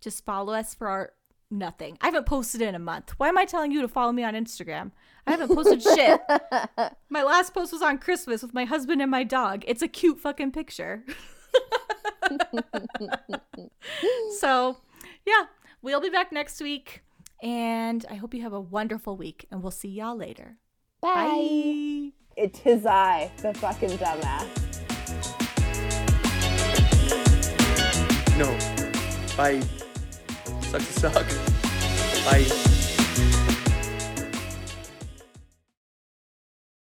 [SPEAKER 2] Just follow us for our nothing. I haven't posted in a month. Why am I telling you to follow me on Instagram? I haven't posted shit. My last post was on Christmas with my husband and my dog. It's a cute fucking picture. so, yeah, we'll be back next week. And I hope you have a wonderful week. And we'll see y'all later.
[SPEAKER 3] Bye.
[SPEAKER 2] Bye.
[SPEAKER 3] It is I, the fucking dumbass.
[SPEAKER 4] No. Bye. Suck to suck. Bye.